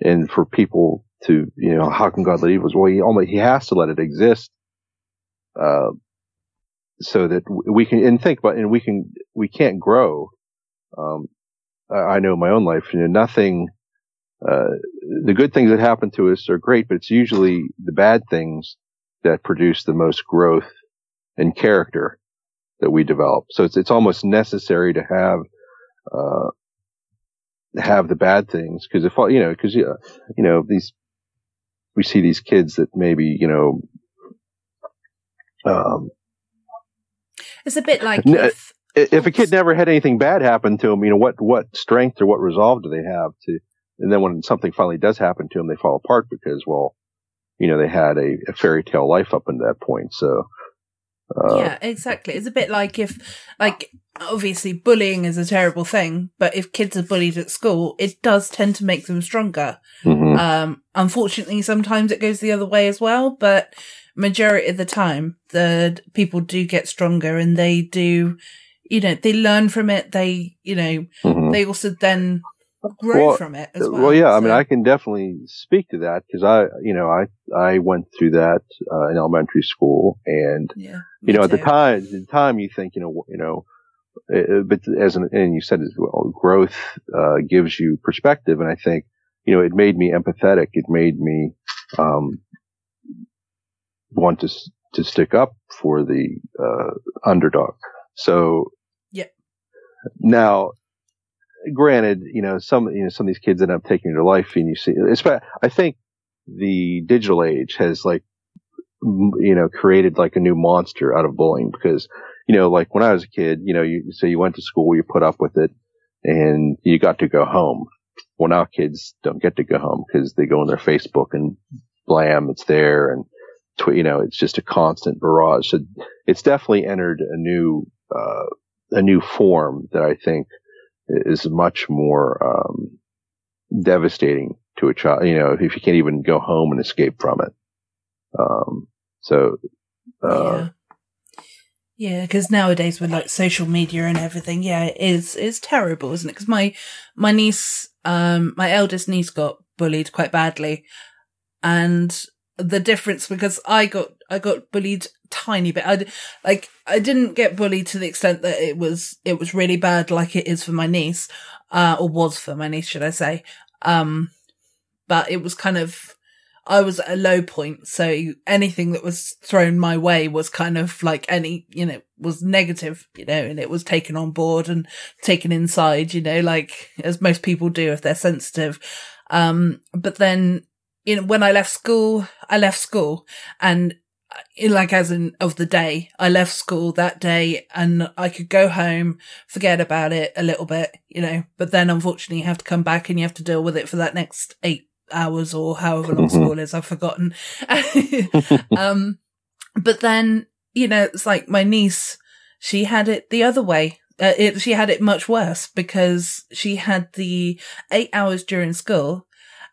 and for people to, you know, how can God let evil? Well, he only, he has to let it exist, uh, so that we can, and think about, and we can, we can't grow. Um, I know in my own life, you know, nothing, uh, the good things that happen to us are great, but it's usually the bad things that produce the most growth and character that we develop. So it's it's almost necessary to have uh, have the bad things because if you know because you know these we see these kids that maybe you know um, it's a bit like if, if a kid never had anything bad happen to him, you know what what strength or what resolve do they have to? And then when something finally does happen to them, they fall apart because well, you know they had a, a fairy tale life up until that point. So uh, yeah, exactly. It's a bit like if, like, obviously bullying is a terrible thing, but if kids are bullied at school, it does tend to make them stronger. Mm-hmm. Um, unfortunately, sometimes it goes the other way as well, but majority of the time, the people do get stronger and they do, you know, they learn from it. They, you know, mm-hmm. they also then grow well, from it as well. Well, yeah, so. I mean, I can definitely speak to that because I, you know, I I went through that uh, in elementary school, and yeah, you know, too. at the time, at the time, you think, you know, you know, uh, but as an, and you said as well, growth uh, gives you perspective, and I think, you know, it made me empathetic. It made me um, want to to stick up for the uh, underdog. So, yeah. Now, granted, you know, some, you know, some of these kids end up taking their life and you see, I think the digital age has like, you know, created like a new monster out of bullying because, you know, like when I was a kid, you know, you say you went to school, you put up with it and you got to go home. Well, now kids don't get to go home because they go on their Facebook and blam, it's there and, you know, it's just a constant barrage. So it's definitely entered a new, uh, a new form that I think is much more um, devastating to a child. You know, if you can't even go home and escape from it. Um, so, uh, yeah. Yeah, because nowadays with like social media and everything, yeah, it is it's terrible, isn't it? Because my my niece, um, my eldest niece got bullied quite badly, and the difference because I got I got bullied tiny bit. I like I didn't get bullied to the extent that it was it was really bad like it is for my niece, uh, or was for my niece, should I say? Um, but it was kind of I was at a low point, so anything that was thrown my way was kind of like any you know was negative, you know, and it was taken on board and taken inside, you know, like as most people do if they're sensitive. Um, but then you know, when I left school, I left school and like as in of the day, I left school that day and I could go home, forget about it a little bit, you know, but then unfortunately you have to come back and you have to deal with it for that next eight hours or however long school is. I've forgotten. um, but then, you know, it's like my niece, she had it the other way. Uh, it, she had it much worse because she had the eight hours during school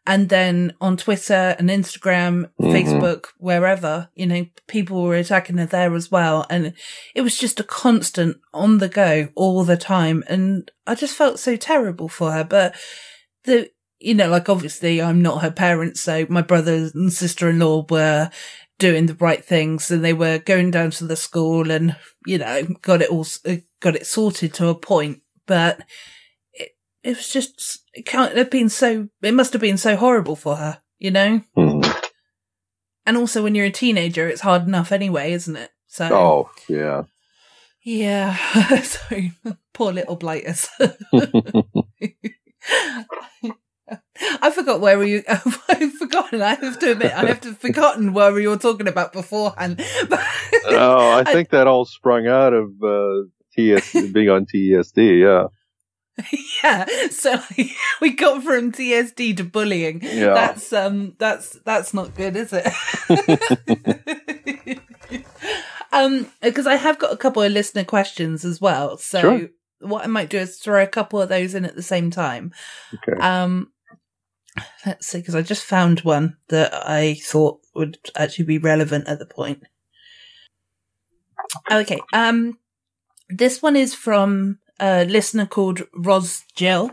and then on Twitter and Instagram, mm-hmm. Facebook, wherever, you know, people were attacking her there as well. And it was just a constant on the go all the time. And I just felt so terrible for her. But the, you know, like obviously I'm not her parents. So my brother and sister in law were doing the right things and they were going down to the school and, you know, got it all, got it sorted to a point. But it it was just it can't have been so it must have been so horrible for her you know mm. and also when you're a teenager it's hard enough anyway isn't it so oh yeah yeah sorry poor little blighters I forgot where were you. I've forgotten. I have to admit, I have to forgotten where we were talking about beforehand. oh, I think that all sprung out of uh, TS being on TESD. Yeah. yeah. So we got from TSD to bullying. Yeah. That's um that's that's not good, is it? um because I have got a couple of listener questions as well. So Sure. what I might do is throw a couple of those in at the same time. Okay. Um let's see because I just found one that I thought would actually be relevant at the point. Okay. Um this one is from a listener called Ros Jill.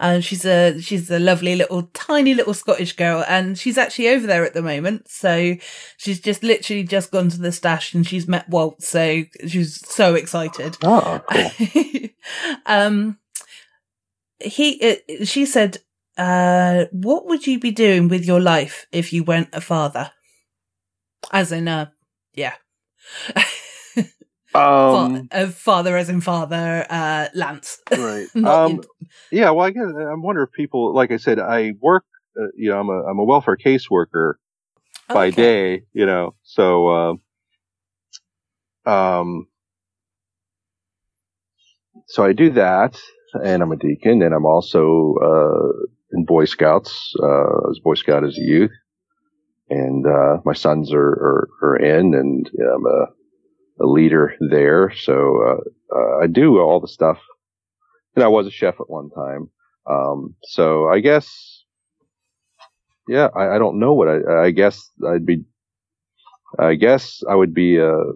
Uh, she's a she's a lovely little tiny little Scottish girl, and she's actually over there at the moment. So she's just literally just gone to the stash and she's met Walt. So she's so excited. Oh, cool. um, he uh, she said, uh, "What would you be doing with your life if you weren't a father?" As in, uh, yeah. Um, Fa- father as in father, uh, Lance. right. Um, yeah. Well, I guess I wonder if people, like I said, I work. Uh, you know, I'm a I'm a welfare caseworker by Okay. day. You know, so uh, um, so I do that, and I'm a deacon, and I'm also uh, in Boy Scouts. Uh, Boy Scout as a youth, and uh, my sons are, are are in, and I'm a a leader there. So uh, uh, I do all the stuff. And I was a chef at one time. Um, so I guess, yeah, I, I don't know what I, I guess I'd be, I guess I would be, uh,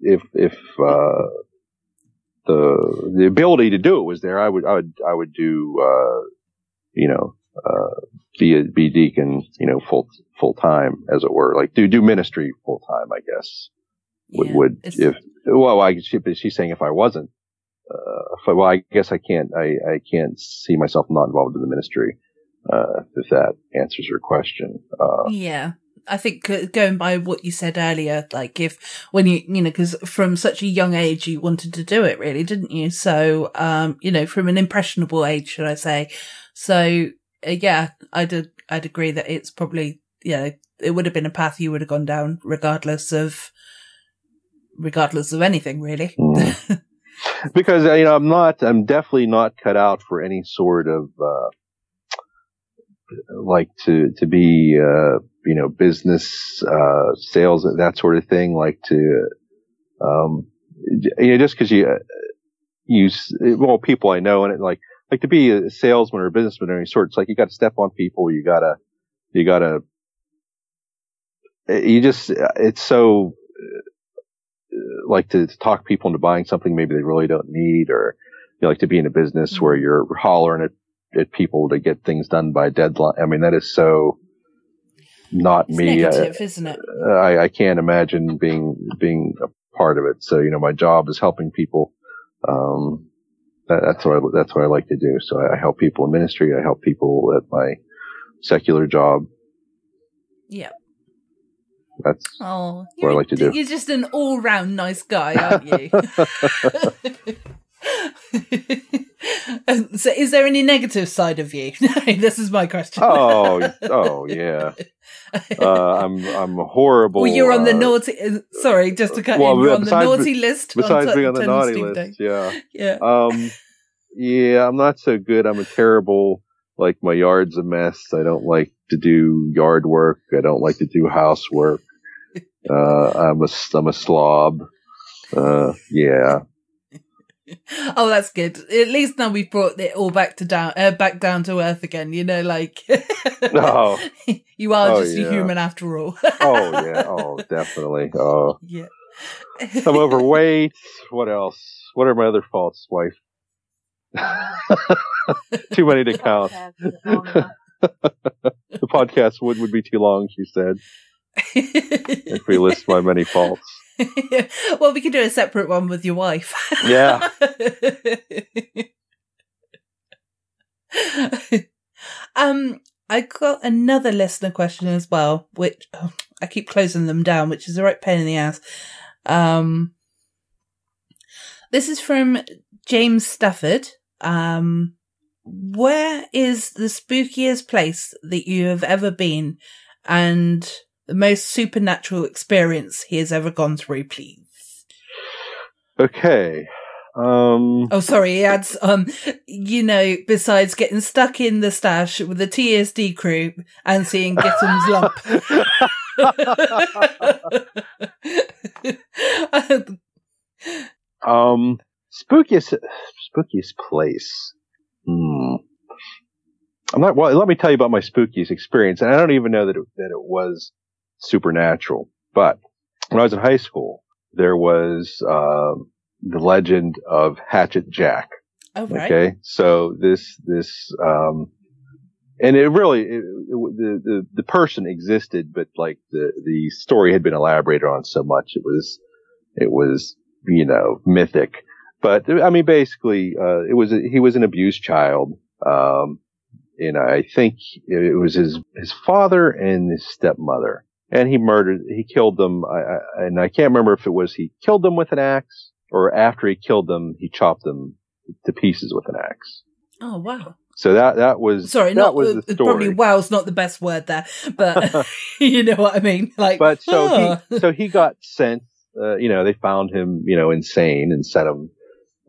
if, if, uh, the, the ability to do it was there, I would, I would, I would do, uh, you know, uh, be a, be deacon, you know, full, full time, as it were, like do, do ministry full time, I guess would, Yeah, would if well I she, she's saying if I wasn't uh if I, well I guess I can't I I can't see myself not involved in the ministry uh if that answers your question uh Yeah. I think going by what you said earlier, like if when you, you know, because from such a young age you wanted to do it, really, didn't you? So, um, you know, from an impressionable age, should I say? So, uh, yeah, I'd I'd agree that it's probably, yeah it would have been a path you would have gone down, regardless of, regardless of anything, really. Mm. because you know I'm not I'm definitely not cut out for any sort of uh like to to be uh you know business uh sales that sort of thing like to um you know just because you uh, you well people I know and it like like to be a salesman or a businessman of any sort it's like you got to step on people you gotta you gotta eh, you just eh, it's so eh, like to, to talk people into buying something maybe they really don't need or you know, like to be in a business where mm-hmm. you're hollering at, at people to get things done by deadline. I mean, that is so not It's me. negative, isn't it? I, I, I can't imagine being, being a part of it. So, you know, my job is helping people. Um, that's what I, that's what I like to do. So I, help people in ministry. I help people at my secular job. Yeah. That's Oh, what I like to do. You're just an all-round nice guy, aren't you? So, is there any negative side of you? No, this is my question. oh, oh yeah. Uh, I'm I'm horrible. well, you're on the uh, naughty. uh, Sorry, just to cut well, in. You're on the naughty list. Besides on being on the naughty list, Day. yeah. Yeah. Um, yeah, I'm not so good. I'm a terrible. Like my yard's a mess. I don't like to do yard work. I don't like to do housework. Uh, I'm a I'm a slob. Uh, yeah. Oh, that's good. At least now we've brought it all back to down, uh, back down to earth again. You know, like Oh, you are Oh, just yeah. a human after all. oh yeah. Oh, definitely. Oh, yeah. I'm overweight. What else? What are my other faults, wife? Too many to count. the podcast would would be too long, she said, if we list my many faults. well, we could do a separate one with your wife. Yeah. um, I got another listener question as well, which oh, I keep closing them down, which is a right pain in the ass. Um, this is from James Stafford. Um, where is the spookiest place that you have ever been and the most supernatural experience he has ever gone through, please? Okay. Um, Oh, sorry. He adds, um, you know, besides getting stuck in the stash with the TSD crew and seeing Gittum's lump. um, spookiest, spookiest place. Hmm. I'm not. Well, let me tell you about my spookiest experience, and I don't even know that it, that it was supernatural. But when I was in high school, there was uh, the legend of Hatchet Jack. oh, right. Okay, so this this um, and it really it, it, the, the the person existed, but like the the story had been elaborated on so much it was it was you know mythic. But I mean, basically, uh, it was a, he was an abused child, um, and I think it was his his father and his stepmother, and he murdered he killed them. I, I, and I can't remember if it was he killed them with an axe or after he killed them he chopped them to pieces with an axe. Oh, wow. So that that was Sorry, that not was uh, the probably wow's not the best word there, but you know what I mean. Like, But so oh. he so he got sent. Uh, you know, they found him, you know, insane and sent him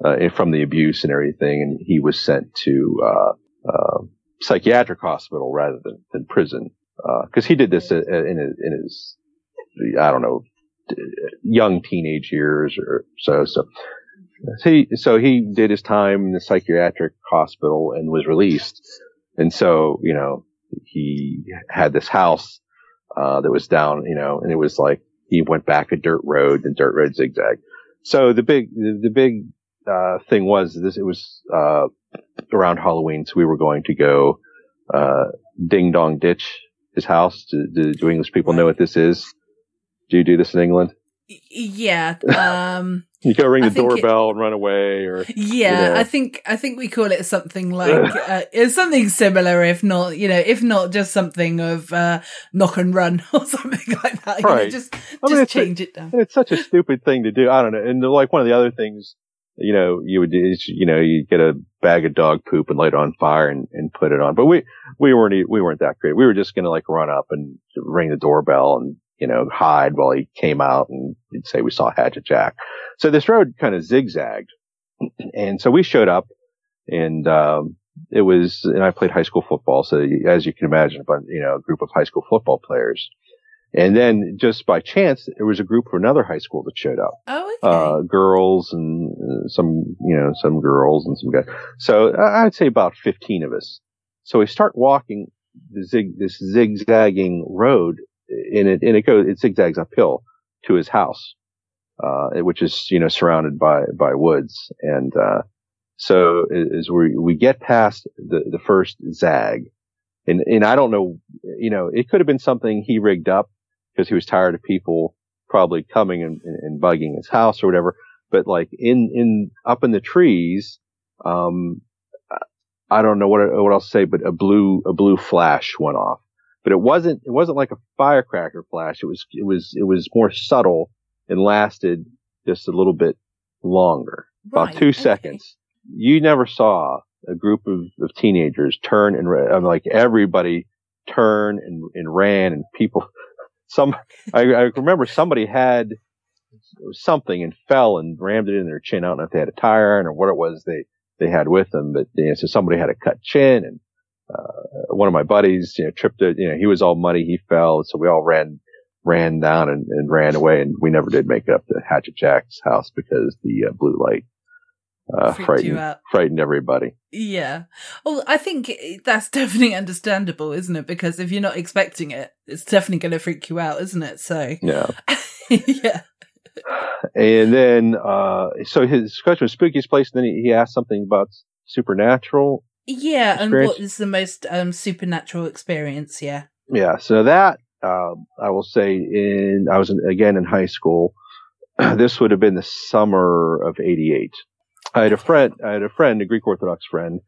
uh, from the abuse and everything, and he was sent to uh, uh, psychiatric hospital rather than, than prison because he did this in his, in his I don't know young teenage years or so. So he so he did his time in the psychiatric hospital and was released. And so you know he had this house uh, that was down, you know, and it was like he went back a dirt road and dirt road zigzag. So the big the, the big uh, thing was this. It was uh, around Halloween, so we were going to go uh, ding dong ditch his house. Do, do, do English people know what this is? Do you do this in England? yeah, um, You go ring the think it- doorbell and run away, or yeah. you know. I think I think we call it something like uh, something similar, if not, you know, if not just something of uh, knock and run or something like that. You know, Right. just I just mean, it's a- change it down. It's such a stupid thing to do. I don't know. And like one of the other things, you know, you would you know, you get a bag of dog poop and light it on fire and, and put it on. But we, we weren't, we weren't that great. We were just going to like run up and ring the doorbell and, you know, hide while he came out and say we saw Hatchet Jack. So this road kind of zigzagged. And so we showed up and, um, it was, and I played high school football. So as you can imagine, bunch, you know, a group of high school football players. And then just by chance, there was a group from another high school that showed up. Oh, okay. Uh, girls and uh, some, you know, some girls and some guys. So I'd say about 15 of us. So we start walking the zig, this zigzagging road and it, and it goes, it zigzags uphill to his house, uh, which is, you know, surrounded by, by woods. And, uh, so as we, we get past the, the first zag and, and I don't know, you know, it could have been something he rigged up because he was tired of people probably coming and, and, bugging his house or whatever. But like in, in, up in the trees, um, I don't know what, what else to say, but a blue, a blue flash went off. But it wasn't, it wasn't like a firecracker flash. It was, it was, it was more subtle and lasted just a little bit longer, about two okay. seconds. You never saw a group of, of teenagers turn and, I'm like everybody turn and, and ran and people, some, I, I remember somebody had something and fell and rammed it in their chin. I don't know if they had a tire iron or what it was they, they had with them, but you know, so somebody had a cut chin and, uh, one of my buddies, you know, tripped it, you know, he was all muddy. He fell. So we all ran, ran down and, and ran away and we never did make it up to Hatchet Jack's house because the uh, blue light, uh, frightened, out. frightened everybody. Yeah. Well, I think that's definitely understandable, isn't it? Because if you're not expecting it, it's definitely going to freak you out, isn't it? So, Yeah. yeah. And then, uh, so his question was spookiest place. And then he, he asked something about supernatural. Yeah. And Experience? what is the most um, supernatural experience? Yeah. Yeah. So that, um, I will say in, I was in, again in high school. this would have been the summer of 88. I had a friend, I had a friend, a Greek Orthodox friend.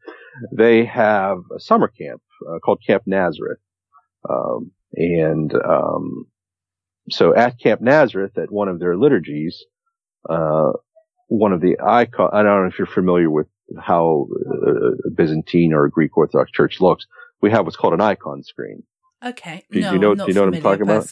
They have a summer camp uh, called Camp Nazareth. Um, and, um, so at Camp Nazareth, at one of their liturgies, uh, one of the icon, I don't know if you're familiar with how uh, a Byzantine or a Greek Orthodox church looks. We have what's called an icon screen. Okay. Do- no, you know- do you know what I'm talking about? But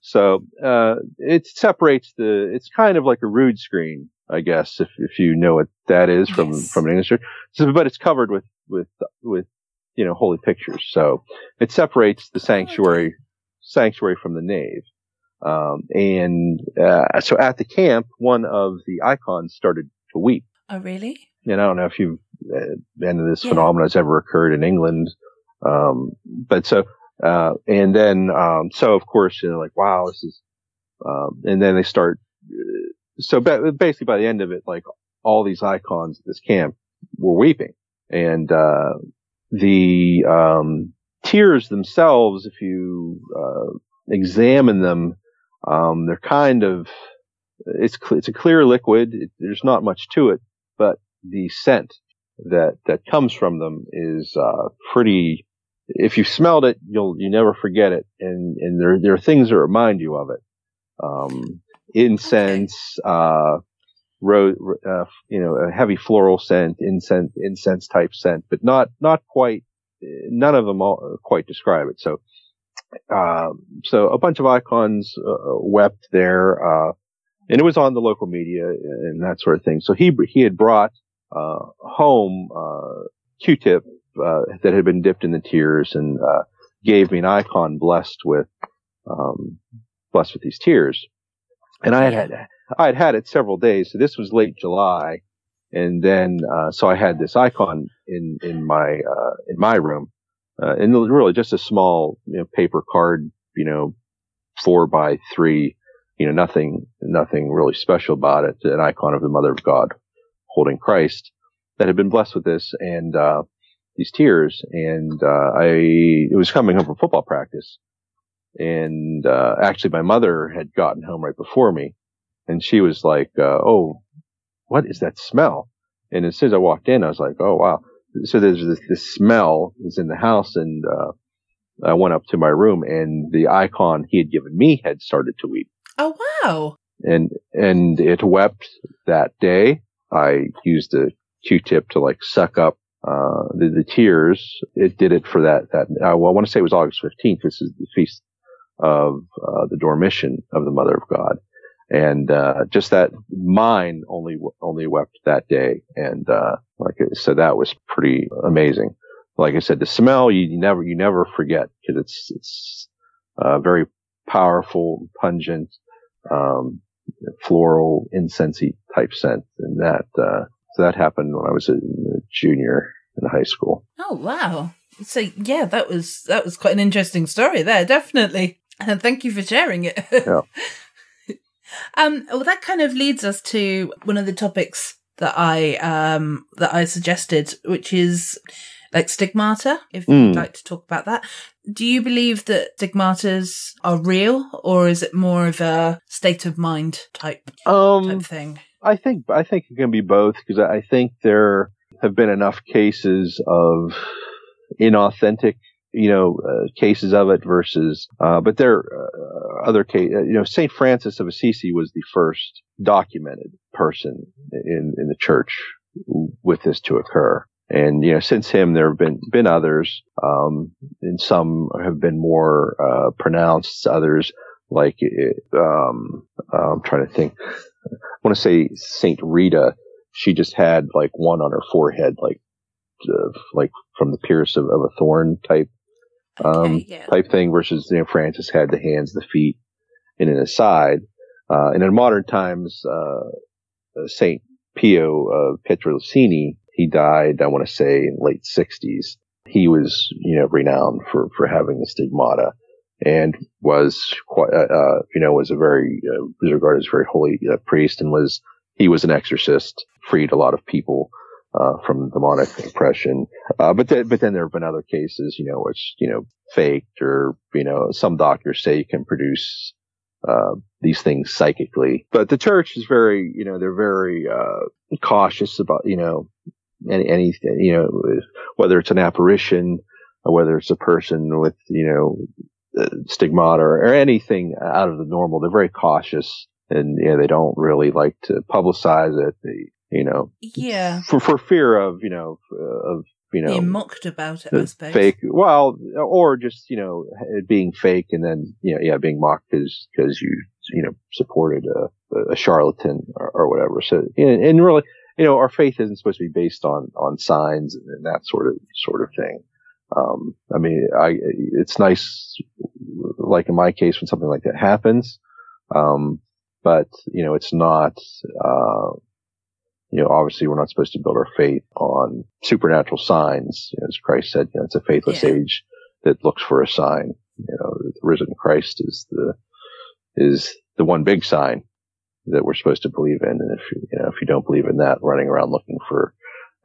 So, uh, it separates the, it's kind of like a rood screen. I guess, if, if you know what that is from, Yes. from an English church. So, but it's covered with, with, with, you know, holy pictures. So it separates the sanctuary, sanctuary from the nave. Um, and, uh, so at the camp, one of the icons started to weep. Oh, really? And I don't know if you've uh, been to this Yeah. phenomenon has ever occurred in England. Um, but so, uh, and then, um, so of course, you know, like, wow, this is, um, and then they start, uh, so ba- basically by the end of it, like all these icons at this camp were weeping and, uh, the, um, tears themselves, if you, uh, examine them, um, they're kind of, it's, it's a clear liquid. It, there's not much to it, but the scent that, that comes from them is, uh, pretty, if you smelled it, you'll, you never forget it. And, and there, there are things that remind you of it. Um, incense, uh, uh, you know, a heavy floral scent, incense, incense type scent, but not, not quite, none of them all quite describe it. So, um, so a bunch of icons uh, wept there, uh, and it was on the local media and that sort of thing. So he he had brought uh, home uh, Q-tip uh, that had been dipped in the tears and uh, gave me an icon blessed with um, blessed with these tears. And I had had I had had it several days. So this was late July, and then uh, so I had this icon in in my uh, in my room, uh, and it was really just a small you know, paper card, you know, four by three, you know, nothing nothing really special about it. An icon of the Mother of God holding Christ that had been blessed with this and uh, these tears, and uh, I it was coming home from football practice, and uh, actually my mother had gotten home right before me, and she was like, uh, "Oh, what is that smell?" And as soon as I walked in, I was like, "Oh wow!" So there's this, this smell is in the house, and uh, I went up to my room, and the icon he had given me had started to weep, Oh, wow. and and it wept that day. I used a Q-tip to like suck up uh, the, the tears. It did it for that that. Uh, well, I want to say it was August 15th. This is the feast of uh, the Dormition of the Mother of God, and uh, just that mine only only wept that day, and uh, like so that was pretty amazing. Like I said, the smell you, you never you never forget because it's it's uh, very powerful, pungent, um, floral, incensey type scent, and that uh, so that happened when I was a junior in high school. Oh, wow. So, yeah, that was that was quite an interesting story there, definitely. And thank you for sharing it. Yeah. um, well, that kind of leads us to one of the topics that I um that I suggested, which is like stigmata. If Mm. you'd like to talk about that, do you believe that stigmatas are real, or is it more of a state of mind type Um, type thing? I think I think it can be both because I think there have been enough cases of inauthentic, you know, uh, cases of it versus, uh, but there are uh, other case, uh, you know, Saint Francis of Assisi was the first documented person in in the church with this to occur. And you know, since him, there have been been others, um, and some have been more uh, pronounced. Others, like, um, I'm trying to think. I want to say Saint Rita. She just had like one on her forehead, like uh, like from the pierce of, of a thorn type um, Okay, yeah. type thing. Versus you know Francis had the hands, the feet, and in his side. Uh, and in modern times, uh, uh, Saint Pio of Pietrelcina, he died. I want to say in late sixties. He was you know renowned for for having the stigmata and was quite, uh, uh, you know, was a very, uh, was regarded as a very holy uh, priest and was, he was an exorcist, freed a lot of people, uh, from demonic oppression. Uh, but then, but then there have been other cases, you know, which, you know, faked or, you know, some doctors say you can produce, uh, these things psychically. But the church is very, you know, they're very, uh, cautious about, you know, any, anything, you know, whether it's an apparition, or whether it's a person with, you know, uh, stigmata or, or anything out of the normal. They're very cautious and you know, they don't really like to publicize it. They, you know, Yeah, for, for fear of, you know, of, you know, being mocked about it, I suppose. fake, well, or just, you know, it being fake and then, you know, yeah, being mocked because, because you you know, supported a, a charlatan or, or whatever. So, and, and really, you know, our faith isn't supposed to be based on, on signs and that sort of, sort of thing. Um, I mean, I, it's nice, like in my case, when something like that happens. Um, but, you know, it's not, uh, you know, obviously we're not supposed to build our faith on supernatural signs. You know, as Christ said, you know, it's a faithless Yeah. age that looks for a sign. You know, the risen Christ is the, is the one big sign that we're supposed to believe in. And if you, you know, if you don't believe in that, running around looking for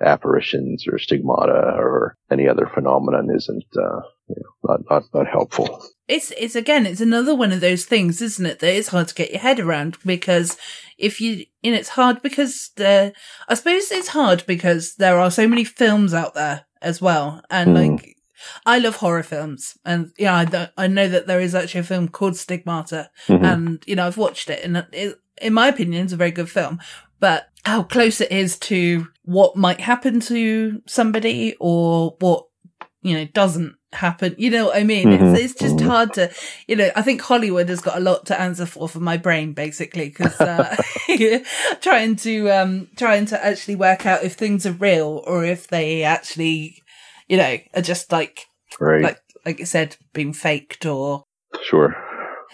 apparitions or stigmata or any other phenomenon isn't, uh, you know, not, not, not helpful. It's it's again, it's another one of those things, isn't it? That it's hard to get your head around because if you, and it's hard because the, I suppose it's hard because there are so many films out there as well, and Mm. like. I love horror films, and yeah, I, don't- I know that there is actually a film called Stigmata, Mhm. and you know I've watched it, and it, in my opinion, it's a very good film. But how close it is to what might happen to somebody, or what you know doesn't happen, you know what I mean? Mhm. It's it's just hard to, you know. I think Hollywood has got a lot to answer for for my brain, basically, because uh, trying to um trying to actually work out if things are real or if they actually, you know, are just like Right. like like I said, being faked or sure.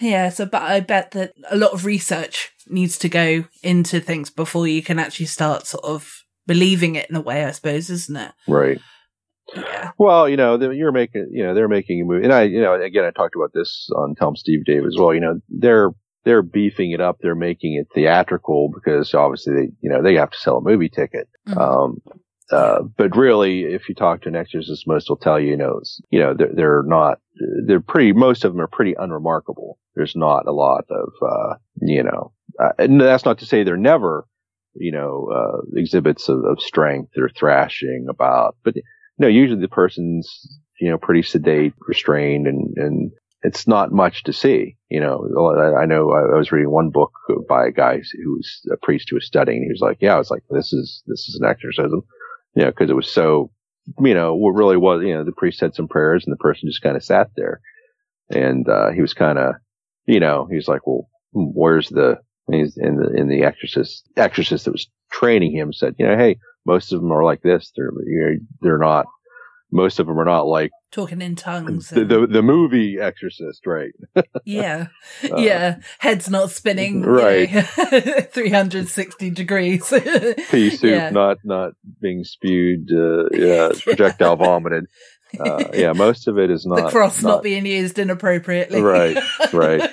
yeah, so but I bet that a lot of research needs to go into things before you can actually start sort of believing it in a way, I suppose, isn't it? Right. Yeah. Well, you know, you're making, you know, they're making a movie, and I, you know, again, I talked about this on Tell 'em Steve Dave as well. You know, they're they're beefing it up, they're making it theatrical because obviously they, you know, they have to sell a movie ticket. Mhm. Um, uh, but really, if you talk to an exorcist, most will tell you, you know, you know, they're, they're not, they're pretty, most of them are pretty unremarkable. There's not a lot of, uh, you know, uh, and that's not to say they're never, you know, uh, exhibits of, of strength or thrashing about, but no, usually the person's, you know, pretty sedate, restrained, and, and it's not much to see. You know, I, know I was reading one book by a guy who was a priest who was studying. He was like, yeah, I was like, this is, this is an exorcism, you know, cause it was so, you know, what really was, you know, the priest said some prayers and the person just kind of sat there and, uh, he was kind of, you know, he was like, well, hmm, where's the, and he's in the, in the exorcist, exorcist that was training him said, you know, hey, most of them are like this. They're, you know, they're not, most of them are not like Talking in tongues. the, and- the, the movie Exorcist, right? yeah. Uh, yeah. Head's not spinning. you Right. know, 360 degrees. Pea soup Yeah. not, not being spewed, uh, yeah, projectile vomited. Uh, yeah, most of it is not. the cross not, being used inappropriately. Right, right.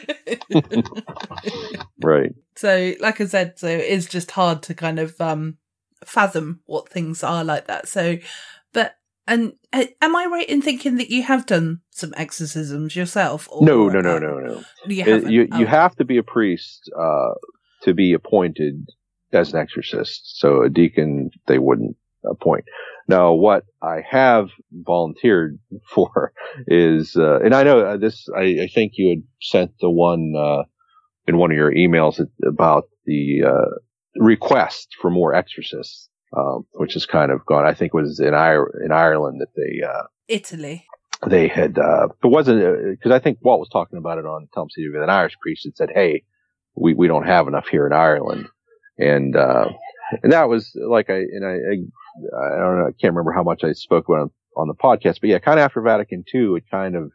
right. So, like I said, so it's just hard to kind of um fathom what things are like that. So, but and uh, am I right in thinking that you have done some exorcisms yourself? Or, No, no, no, um, no, no. You It- haven't. you, you Oh. have to be a priest, uh, to be appointed as an exorcist. So a deacon, they wouldn't appoint. Now, what I have volunteered for is, uh, and I know uh, this, I, I think you had sent the one, uh, in one of your emails about the, uh, request for more exorcists, um, which has kind of gone, I think it was in, Ir- in Ireland that they, uh, Italy. they had uh it wasn't because I think Walt was talking about it on Tom City with an Irish priest that said, "Hey, we we don't have enough here in Ireland," and uh and that was like I and I I, I don't know I can't remember how much I spoke about on, on the podcast, but yeah, kind of after Vatican II, it kind of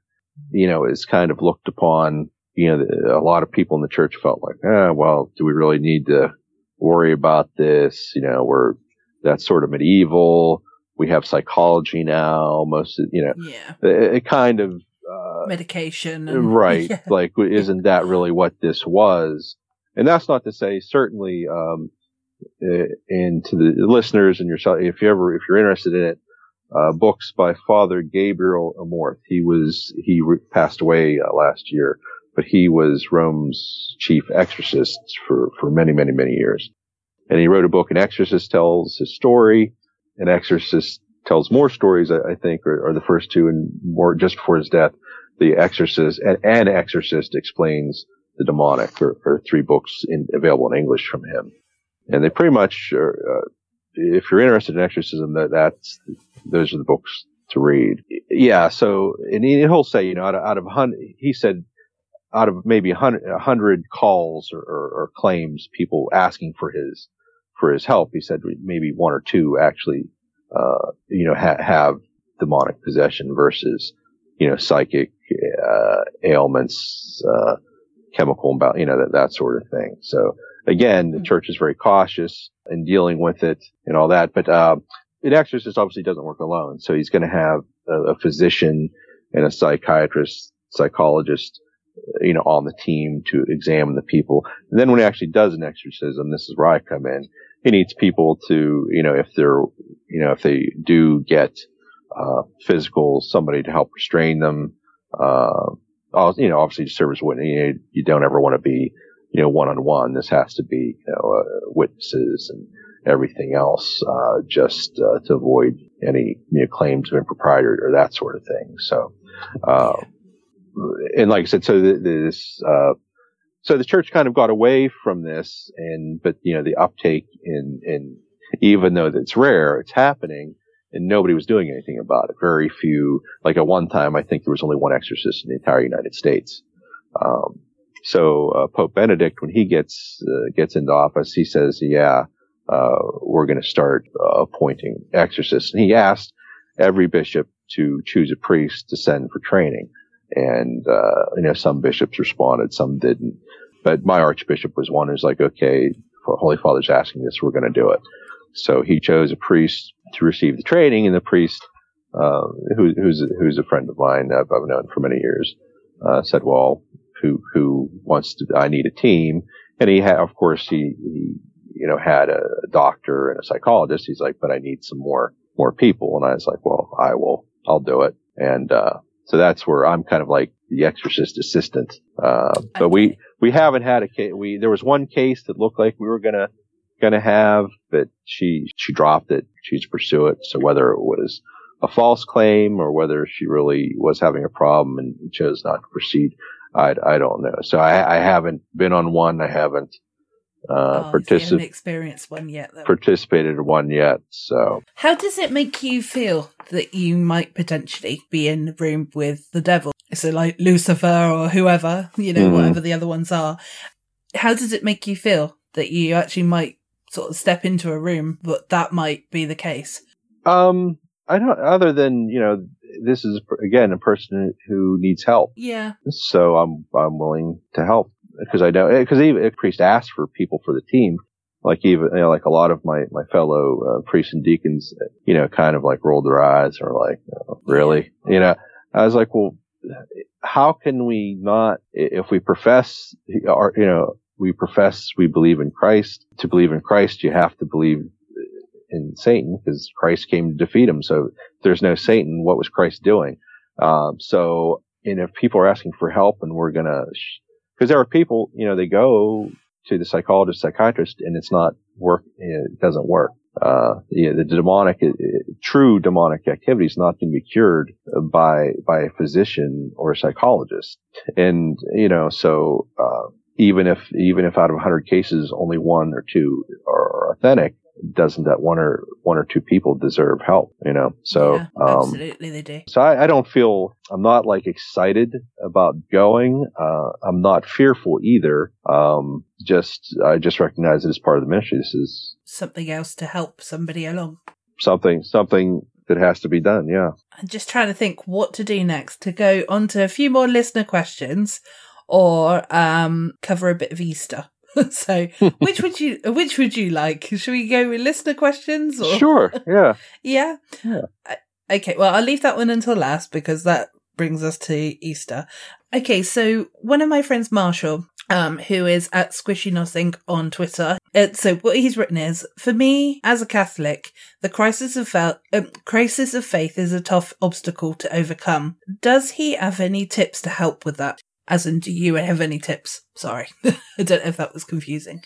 you know is kind of looked upon. You know, a lot of people in the church felt like, eh, well, do we really need to worry about this? You know, we're that's sort of medieval. We have psychology now. Most, of, you know, Yeah. it, it kind of uh, Medication. And, right Yeah. like isn't that really what this was and that's not to say certainly um and to the listeners and yourself if you ever if you're interested in it uh books by father gabriel amorth. He was he re- passed away uh, last year but he was rome's chief exorcist for for many many many years. And he wrote a book an exorcist tells his story. An exorcist tells more stories i, I think are, are the first two and more just before his death the exorcist and, and exorcist explains the demonic are, are three books in, available in english from him and they pretty much are, uh, if you're interested in exorcism that that's those are the books to read. Yeah so and he- he'll say you know out of, out of hun- he said out of maybe hundred, a hundred calls or, or, or claims, people asking for his for his help, he said maybe one or two actually, uh, you know, ha- have demonic possession versus, you know, psychic uh, ailments, uh, chemical imbalance, you know, that, that sort of thing. So again, the church is very cautious in dealing with it and all that, but, uh, an exorcist obviously doesn't work alone. So he's going to have a, a physician and a psychiatrist, psychologist, you know, on the team to examine the people. And then when he actually does an exorcism, this is where I come in. He needs people to, you know, if they're, you know, if they do get, uh, physical, somebody to help restrain them, uh, you know, obviously service witness, you, you don't ever want to be, you know, one on one. This has to be, you know, uh, witnesses and everything else, uh, just, uh, to avoid any, you know, claims of impropriety or that sort of thing. So, uh, and like I said, so this, uh, so the church kind of got away from this and, but, you know, the uptake in, in, even though it's rare, it's happening and nobody was doing anything about it. Very few, like at one time, I think there was only one exorcist in the entire United States. Um, so uh, Pope Benedict, when he gets uh, gets into office, he says, "Yeah, uh, we're going to start uh, appointing exorcists." And he asked every bishop to choose a priest to send for training, and uh, you know some bishops responded, some didn't. But my archbishop was one who's like, "Okay, Holy Father's asking this, we're going to do it." So he chose a priest to receive the training, and the priest, uh, who, who's who's a friend of mine I've, I've known for many years, uh, said, "Well, who who wants to? I need a team." And he had, of course, he, he you know had a doctor and a psychologist. He's like, "But I need some more more people." And I was like, "Well, I will. I'll do it." And uh, so that's where I'm kind of like the exorcist assistant. Uh, but we we haven't had a case. We there was one case that looked like we were gonna going to have, but she, she dropped it. She's pursue it. So whether it was a false claim or whether she really was having a problem and chose not to proceed, I, I don't know. So I, I haven't been on one. I haven't, uh, oh, participated experienced one yet. Though. Participated in one yet. So how does it make you feel that you might potentially be in the room with the devil? So like Lucifer or whoever, you know, mm-hmm. whatever the other ones are. How does it make you feel that you actually might sort of step into a room, but that might be the case. Um, I don't. Other than you know, this is again a person who needs help. Yeah. So I'm I'm willing to help because I know because even a priest asked for people for the team. Like even you know, like a lot of my my fellow uh, priests and deacons, you know, kind of like rolled their eyes or like, oh, really, yeah. you know. I was like, well, how can we not if we profess our you know we profess we believe in Christ. To believe in Christ, you have to believe in Satan because Christ came to defeat him. So there's no Satan. What was Christ doing? Um, so, and if people are asking for help and we're going to, because there are people, you know, they go to the psychologist, psychiatrist, and it's not work, it doesn't work. Uh, the demonic, true demonic activity is not going to be cured by, by a physician or a psychologist. And, you know, so, uh, even if even if out of 100 cases only one or two are authentic doesn't that one or one or two people deserve help you know? So yeah, um, absolutely they do. so I, I, don't feel i'm not like excited about going. Uh, i'm not fearful either. Um, just i just recognize it as part of the ministry. This is something else to help somebody along. something something that has to be done yeah. I'm just trying to think what to do next to go on to a few more listener questions or um, cover a bit of Easter. so, which would you which would you like? Should we go with listener questions? Or? Sure. Yeah. yeah. Yeah. Okay. Well, I'll leave that one until last because that brings us to Easter. Okay. So one of my friends, Marshall, um, who is at Squishy Nothing on Twitter. Uh, so what he's written is, for me as a Catholic, the crisis of fel- um, crisis of faith is a tough obstacle to overcome. Does he have any tips to help with that? As in, do you have any tips? Sorry. I don't know if that was confusing.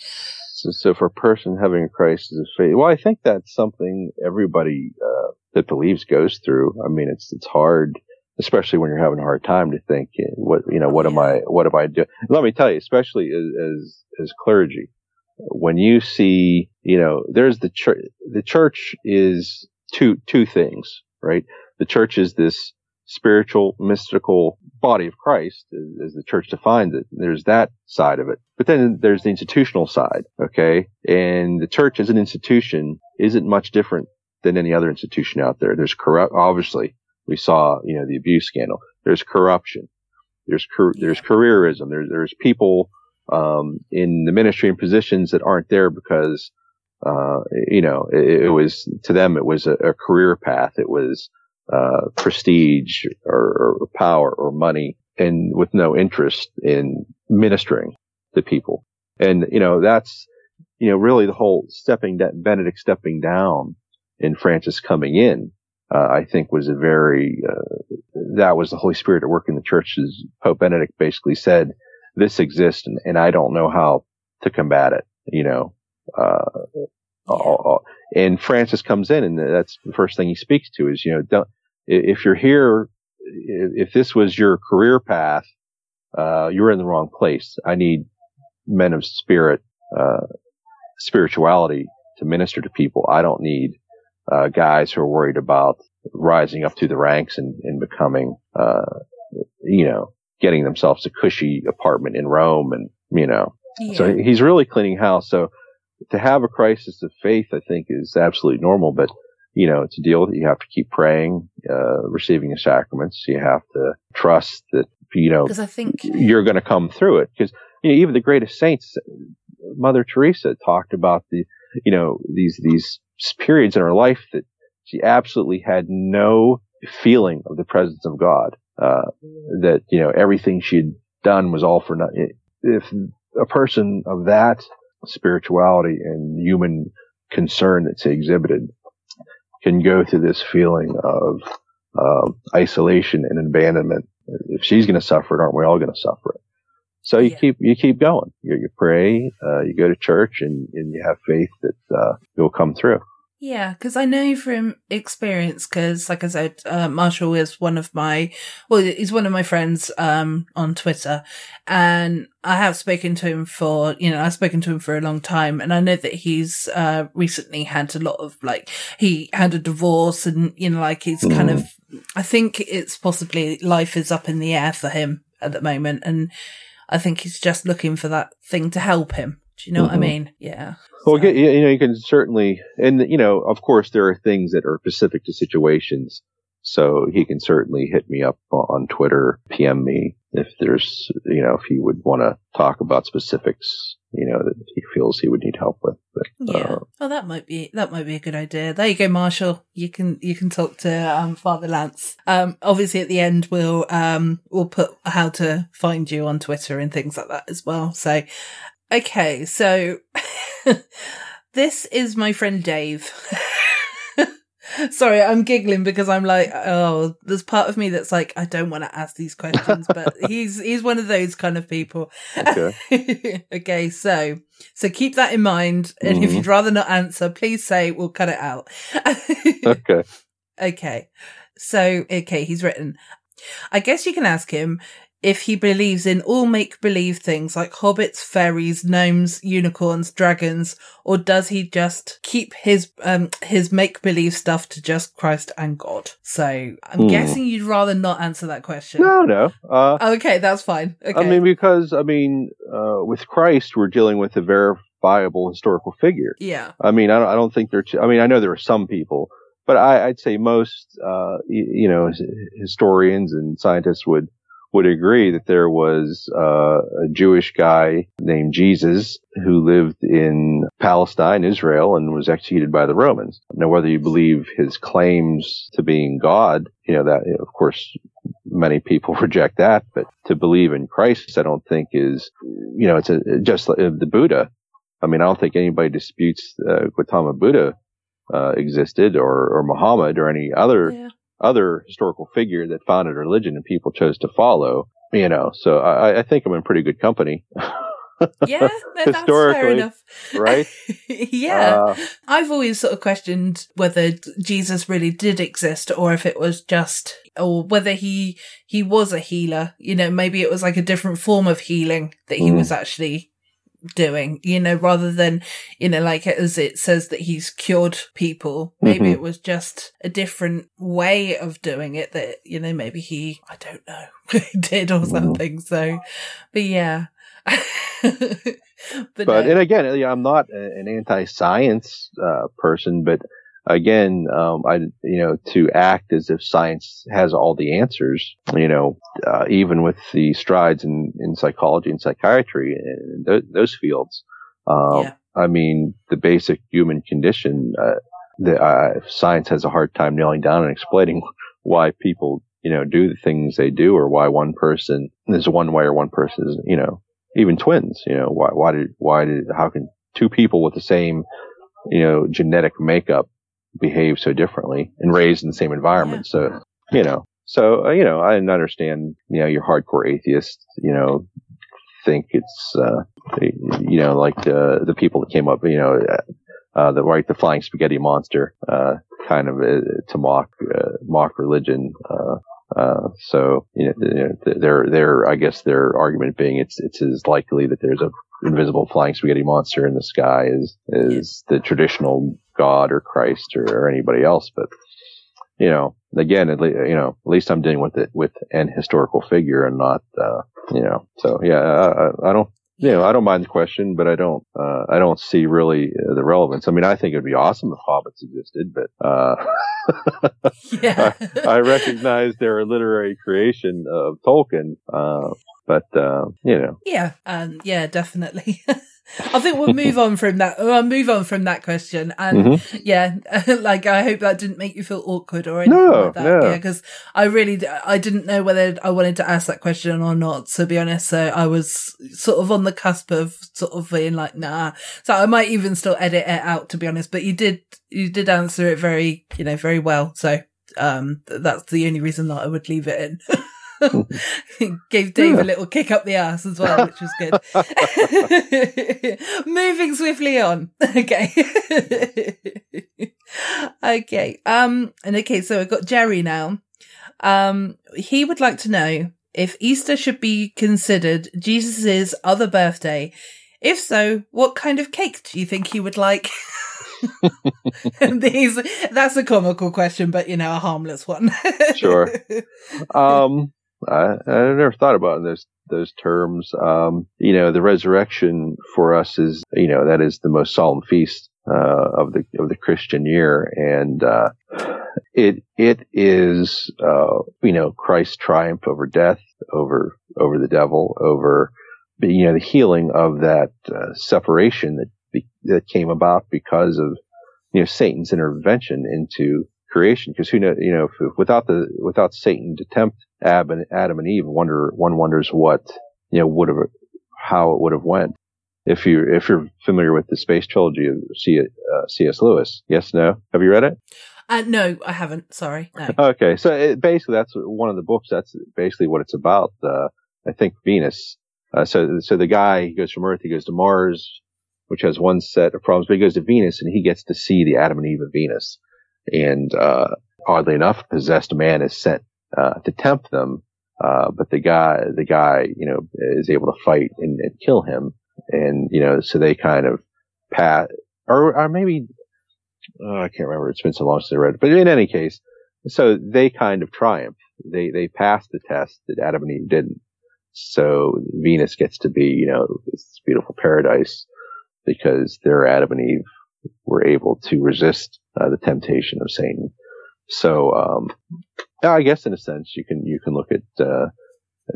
So, so, for a person having a crisis of faith, well, I think that's something everybody uh, that believes goes through. I mean, it's it's hard, especially when you're having a hard time to think, eh, what you know, what am I, what am I doing? Let me tell you, especially as as, as clergy, when you see, you know, there's the church. The church is two two things, right? The church is this spiritual, mystical body of Christ, as, the church defines it. There's that side of it. But then there's the institutional side, okay? And the church as an institution isn't much different than any other institution out there. There's corrupt, obviously, we saw, you know, the abuse scandal. There's corruption. There's, there's careerism. There's, there's people, um, in the ministry and positions that aren't there because, uh, you know, it, it, was, to them, it was a, a career path. It was, uh, prestige or, or power or money and with no interest in ministering to people. And, you know, that's, you know, really the whole stepping down, Benedict stepping down and Francis coming in, uh, I think was a very, uh, that was the Holy Spirit at work in the church. As Pope Benedict basically said, this exists and, and I don't know how to combat it, you know, uh, and Francis comes in and that's the first thing he speaks to is, you know, don't, if you're here, if this was your career path, uh, you're in the wrong place. I need men of spirit, uh, spirituality to minister to people. I don't need, uh, guys who are worried about rising up through the ranks and, and becoming, uh, you know, getting themselves a cushy apartment in Rome and, you know, yeah. so he's really cleaning house. So to have a crisis of faith, I think is absolutely normal, but you know, to deal with it, you have to keep praying, uh, receiving the sacraments. You have to trust that, you know, because I think you're going to come through it. Because, you know, even the greatest saints, Mother Teresa talked about the, you know, these, these periods in her life that she absolutely had no feeling of the presence of God. Uh, that, you know, everything she'd done was all for nothing. If a person of that spirituality and human concern that she exhibited can go through this feeling of uh, isolation and abandonment. If she's going to suffer it, aren't we all going to suffer it? So you yeah. keep you keep going. You, you pray, uh, you go to church, and, and you have faith that uh, you'll come through. Yeah, because I know from experience, because like I said, uh, Marshall is one of my, well, he's one of my friends, um, on Twitter and I have spoken to him for, you know, I've spoken to him for a long time and I know that he's, uh, recently had a lot of like, he had a divorce and, you know, like he's mm. kind of, I think it's possibly life is up in the air for him at the moment. And I think he's just looking for that thing to help him. Do you know mm-hmm. what I mm-hmm. mean? Yeah. Well, so. you know, you can certainly, and you know, of course, there are things that are specific to situations. So he can certainly hit me up on Twitter, PM me if there's, you know, if he would want to talk about specifics, you know, that he feels he would need help with. But, yeah. Uh, well, that might be, that might be a good idea. There you go, Marshall. You can, you can talk to, um, Father Lance. Um, obviously at the end, we'll, um, we'll put how to find you on Twitter and things like that as well. So, Okay, so this is my friend Dave. Sorry, I'm giggling because I'm like, oh, there's part of me that's like, I don't want to ask these questions, but he's he's one of those kind of people. Okay. okay, so so keep that in mind, and mm-hmm. if you'd rather not answer, please say we'll cut it out. okay. Okay. So okay, he's written. I guess you can ask him if he believes in all make believe things like hobbits, fairies, gnomes, unicorns, dragons, or does he just keep his um his make believe stuff to just Christ and God? So I'm mm. guessing you'd rather not answer that question. No, no. Uh, okay, that's fine. Okay. I mean, because I mean, uh, with Christ, we're dealing with a verifiable historical figure. Yeah. I mean, I don't, I don't think there. I mean, I know there are some people. But I, would say most, uh, you, you know, historians and scientists would would agree that there was uh, a Jewish guy named Jesus who lived in Palestine, Israel, and was executed by the Romans. Now, whether you believe his claims to being God, you know, that, of course, many people reject that, but to believe in Christ, I don't think is, you know, it's a, just like the Buddha. I mean, I don't think anybody disputes uh, Gautama Buddha uh, existed or, or Muhammad or any other yeah other historical figure that founded a religion and people chose to follow. You know, so I, I think I'm in pretty good company. yeah, enough. Right? yeah. Uh, I've always sort of questioned whether Jesus really did exist or if it was just or whether he he was a healer. You know, maybe it was like a different form of healing that he mm. was actually doing, you know, rather than, you know, like as it says that he's cured people. Maybe Mhm. it was just a different way of doing it that, you know, maybe he, I don't know, did or something. So, but yeah. but, but no. and again, I'm not an anti-science uh, person, but again, um, I you know to act as if science has all the answers, you know, uh, even with the strides in, in psychology and psychiatry and th- those fields, um, Yeah. I mean, the basic human condition, uh, the uh, science has a hard time nailing down and explaining why people, you know, do the things they do, or why one person is one way or one person is, you know, even twins. You know, why why did why did how can two people with the same, you know, genetic makeup behave so differently and raised in the same environment? So you know, so uh, you know, I understand. You know, your hardcore atheists, you know, think it's uh, you know like the the people that came up, you know. Uh, uh, the right, the flying spaghetti monster, uh, kind of uh, to mock uh, mock religion. Uh, uh, so you know, you know, their their I guess their argument being it's it's as likely that there's a invisible flying spaghetti monster in the sky as is the traditional God or Christ or, or anybody else. But you know, again, at least you know, at least I'm dealing with it with an historical figure and not uh, you know. So yeah, I, I- I don't. You know, I don't mind the question, but I don't. Uh, I don't see really uh, the relevance. I mean, I think it'd be awesome if hobbits existed, but uh, Yeah. I, I recognize they're a literary creation of Tolkien. Uh, but uh, you know, Yeah, um, yeah, definitely. I think we'll move on from that. I'll move on from that question, and Mhm. yeah, like I hope that didn't make you feel awkward or anything No, like that. no. Yeah, because I really, I didn't know whether I wanted to ask that question or not. To be honest, so I was sort of on the cusp of sort of being like, nah. So I might even still edit it out, to be honest. But you did, you did answer it very, you know, very well. So um, that's the only reason that I would leave it in. Gave Dave a little kick up the ass as well, which was good. Moving swiftly on. Okay. okay. Um, and okay, so I've got Jerry now. Um, he would like to know if Easter should be considered Jesus' other birthday. If so, what kind of cake do you think he would like? These, that's a comical question, but you know, a harmless one. sure. Um, I, I never thought about those those terms. Um, you know, the resurrection for us is, you know, that is the most solemn feast uh, of the of the Christian year, and uh, it it is, uh, you know, Christ's triumph over death, over over the devil, over you know the healing of that uh, separation that that came about because of you know Satan's intervention into creation. Because who know, you know, if, without the without Satan to tempt Adam and, Adam and Eve, wonder one wonders what you know would have how it would have went. If you if you're familiar with the space trilogy of C, uh, C.S. Lewis, yes, no, have you read it? uh, no, I haven't. Sorry. No. Okay, so it, basically that's one of the books. That's basically what it's about. Uh, I think Venus. Uh, so so the guy he goes from Earth, he goes to Mars, which has one set of problems, but he goes to Venus and he gets to see the Adam and Eve of Venus. And uh, oddly enough, possessed man is sent uh, to tempt them, uh, but the guy the guy you know is able to fight and, and kill him. And you know, so they kind of pat or or maybe oh, I can't remember. It's been so long since I read it. But in any case, so they kind of triumph. They they passed the test that Adam and Eve didn't. So Venus gets to be, you know, this beautiful paradise because they're Adam and Eve were able to resist uh, the temptation of Satan. So, um, I guess in a sense you can, you can look at, uh,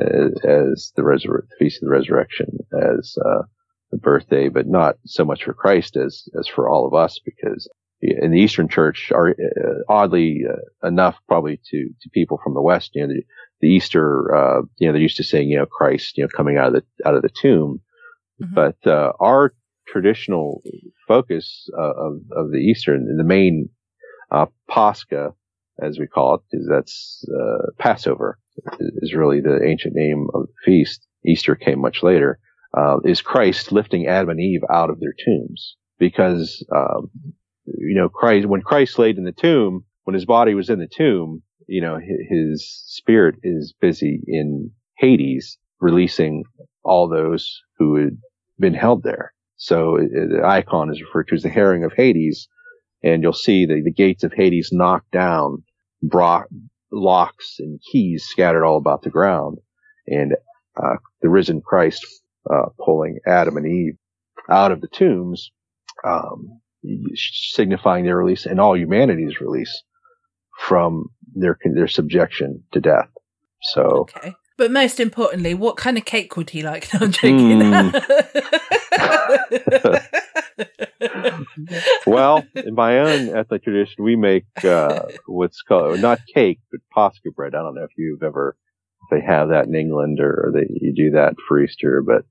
as, as the resur- feast of the resurrection as, uh, the birthday, but not so much for Christ as, as for all of us because in the Eastern Church are uh, oddly uh, enough probably to, to people from the West, you know, the, the Easter, uh, you know, they're used to saying, you know, Christ, you know, coming out of the, out of the tomb. But, uh, our traditional focus uh, of, of the Easter and the main, uh, Pascha, as we call it, is that's, uh, Passover is really the ancient name of the feast. Easter came much later, uh, is Christ lifting Adam and Eve out of their tombs because, um, you know, Christ, when Christ laid in the tomb, when his body was in the tomb, you know, his spirit is busy in Hades, releasing all those who had been held there. So uh, the icon is referred to as the harrowing of Hades, and you'll see the, the gates of Hades knocked down, brought locks and keys scattered all about the ground, and uh, the risen Christ uh, pulling Adam and Eve out of the tombs, um, signifying their release and all humanity's release from their their subjection to death. So, okay. But most importantly, what kind of cake would he like? No, I'm joking. Mm. well, in my own ethnic tradition, we make uh, what's called not cake, but Pascha bread. I don't know if you've ever if they have that in England or they you do that for Easter, but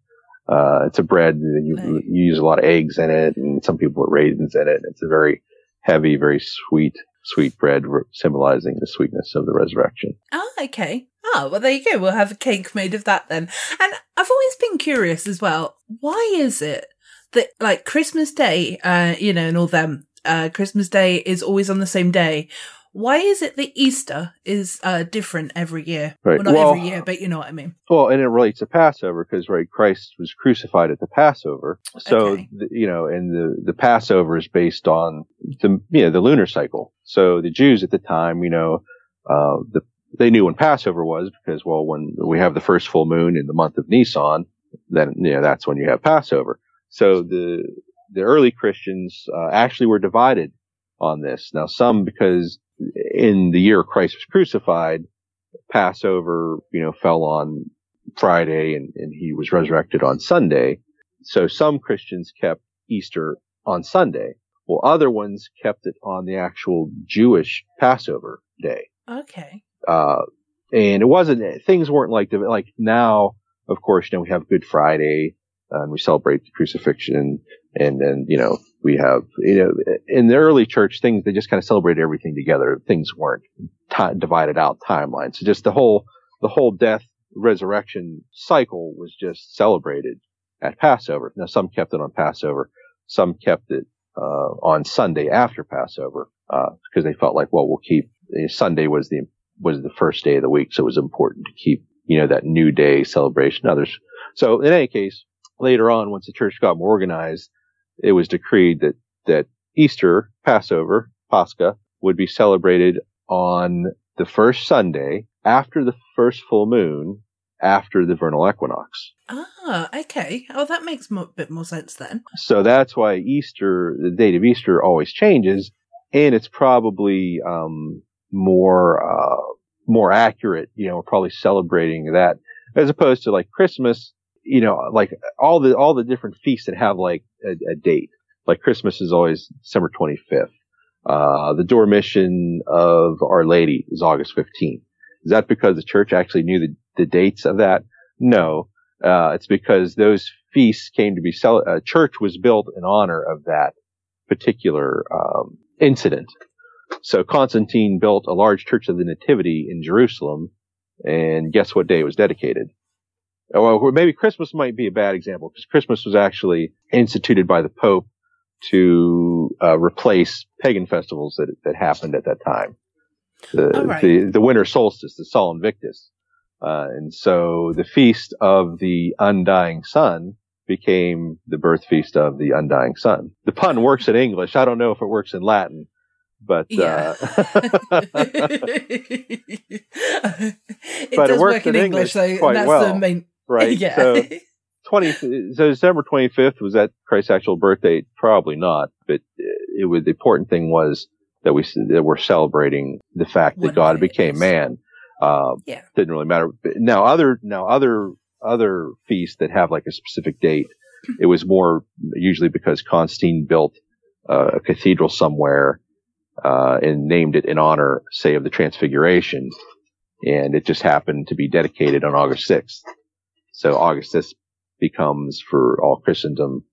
uh, it's a bread that you, you use a lot of eggs in it, and some people put raisins in it. It's a very heavy, very sweet, sweet bread, symbolizing the sweetness of the resurrection. Oh, okay. Oh, well, there you go. We'll have a cake made of that then. And I've always been curious as well. Why is it that, like, Christmas Day, uh, you know, and all them, uh, Christmas Day is always on the same day? Why is it that Easter is uh, different every year? Right. Well, not Well- every year, but you know what I mean. Well, and it relates to Passover because, right, Christ was crucified at the Passover. So, Okay. the, you know, and the, the Passover is based on the, you know, the lunar cycle. So the Jews at the time, you know, uh, the, they knew when Passover was because, well, when we have the first full moon in the month of Nisan, then, you know, that's when you have Passover. So the, the early Christians, uh, actually were divided on this. Now, some because in the year Christ was crucified, Passover, you know, fell on Friday and, and he was resurrected on Sunday. So some Christians kept Easter on Sunday. Well, other ones kept it on the actual Jewish Passover day. Okay. Uh, and it wasn't, things weren't like, the- like now, of course, you know, we have Good Friday and we celebrate the crucifixion and then, you know, we have, you know, in the early church things, they just kind of celebrated everything together. Things weren't ti divided out timelines. So just the whole, the whole death resurrection cycle was just celebrated at Passover. Now some kept it on Passover. Some kept it, uh, on Sunday after Passover, uh, because they felt like, well, we'll keep, eh, Sunday was the, was the first day of the week. So it was important to keep, you know, that new day celebration. Others. So in any case, later on, once the church got more organized, it was decreed that, that Easter, Passover, Pascha would be celebrated on the first Sunday after the first full moon after the vernal equinox. Ah, okay. Oh, that makes a bit more sense then. So that's why Easter, the date of Easter always changes and it's probably, um, more, uh, more accurate. You know, we're probably celebrating that as opposed to like Christmas, you know, like all the, all the different feasts that have like a, a date. Like Christmas is always December 25th. Uh, the Dormition of Our Lady is August 15th. Is that because the church actually knew the, the dates of that? No. Uh, it's because those feasts came to be cel- uh, church was built in honor of that particular um, incident. So Constantine built a large church of the Nativity in Jerusalem, and guess what day it was dedicated? Oh, Well, maybe Christmas might be a bad example because Christmas was actually instituted by the Pope to uh, replace pagan festivals that that happened at that time. The, right. the the winter solstice, the Sol Invictus, uh, and so the feast of the undying sun became the birth feast of the undying sun. The pun works in English. I don't know if it works in Latin, but Yeah. uh, it But it does works work in English, English quite that's well, the main. right. Yeah. So 20, so December 25th was that Christ's actual birthday? Probably not, but it was, the important thing was that we, that we're celebrating the fact that God became is. man. Uh, Yeah. didn't really matter. Now other, now other, other feasts that have like a specific date, it was more usually because Constantine built uh, a cathedral somewhere, uh, and named it in honor, say, of the Transfiguration. And it just happened to be dedicated on August 6th. So August 6th becomes for all Christendom,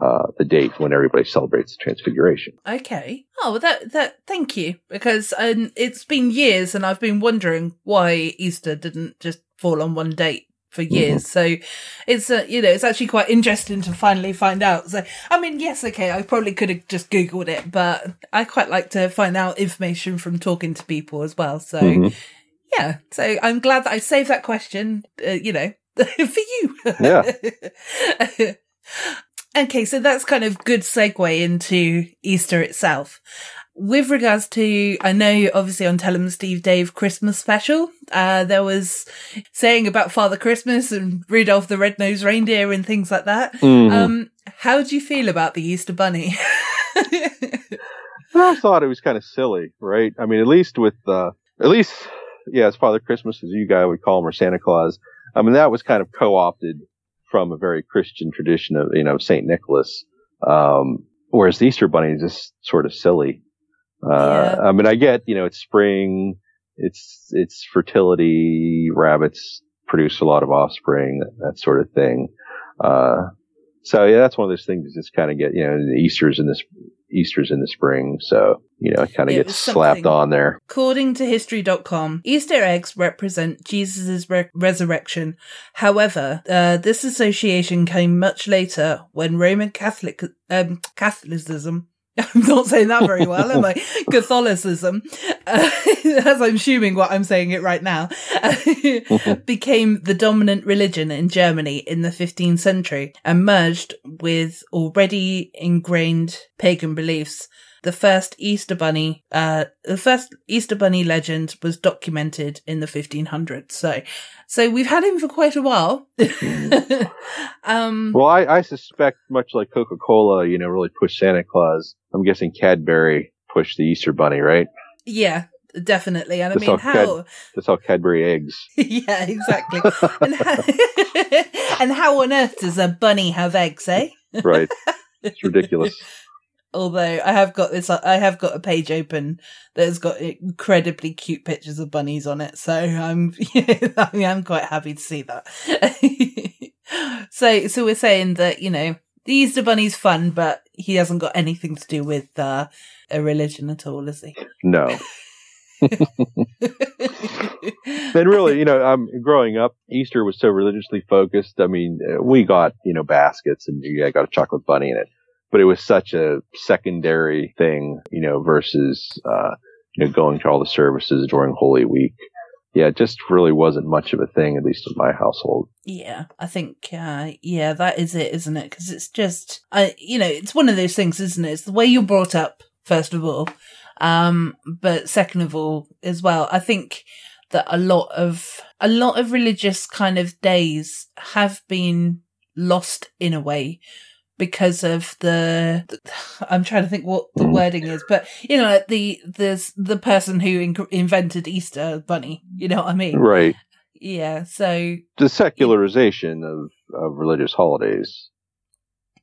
uh, the date when everybody celebrates the Transfiguration. Okay. Oh, that that. Thank you, because um, it's been years, and I've been wondering why Easter didn't just fall on one date for years. So it's uh, you know it's actually quite interesting to finally find out. So I mean, yes, okay, I probably could have just googled it, but I quite like to find out information from talking to people as well. So Mhm. yeah, so I'm glad that I saved that question. Uh, you know, for you. Yeah. Okay, so that's kind of good segue into Easter itself. With regards to, I know obviously on Tell 'em Steve Dave Christmas special, uh, there was saying about Father Christmas and Rudolph the Red-Nosed Reindeer and things like that. Mhm. Um, how do you feel about the Easter Bunny? I thought it was kind of silly, right? I mean, at least with, uh, at least, yeah, as Father Christmas, as you guys would call him, or Santa Claus. I mean, that was kind of co-opted from a very Christian tradition of, you know, Saint Nicholas. Um, whereas the Easter Bunny is just sort of silly. Uh, I mean, I get, you know, it's spring, it's, it's fertility, rabbits produce a lot of offspring, that, that sort of thing. Uh, so yeah, that's one of those things that just kind of get, you know, the Easter's in this, Easter's in the spring. So, you know, it kind of gets slapped on there. According to history.com, Easter eggs represent Jesus' re- resurrection. However, uh, this association came much later when Roman Catholic, um, Catholicism, I'm not saying that very well, am I? Catholicism, uh, as I'm assuming what I'm saying it right now, became the dominant religion in Germany in the 15th century and merged with already ingrained pagan beliefs. The first Easter bunny, uh, the first Easter bunny legend was documented in the 1500s. So, so we've had him for quite a while. um, Well, I, I suspect much like Coca-Cola, you know, really pushed Santa Claus. I'm guessing Cadbury pushed the Easter Bunny, right? yeah, definitely. And I mean, how how, Cad- That's all Cadbury eggs. yeah, exactly. and, how, and how on earth does a bunny have eggs, eh? Right. it's ridiculous. Although I have got this, I have got a page open that has got incredibly cute pictures of bunnies on it. So I'm, I mean, I'm quite happy to see that. so, so we're saying that, you know, the Easter Bunny's fun, but he hasn't got anything to do with, uh, a religion at all, is he? No. and really, you know, um, growing up, Easter was so religiously focused. I mean, uh, we got, you know, baskets and I got a chocolate bunny in it, but it was such a secondary thing, you know, versus, uh, you know, going to all the services during Holy Week. Yeah, it just really wasn't much of a thing, at least in my household. Yeah, I think, uh, yeah, that is it, isn't it? Because it's just, I, you know, it's one of those things, isn't it? It's the way you're brought up, first of all. Um, but second of all, as well, I think that a lot of, a lot of religious kind of days have been lost in a way because of the, I'm trying to think what the wording is, but you know, the, the, the person who in- invented Easter bunny, you know what I mean? Right. Yeah. So the secularization of, of religious holidays.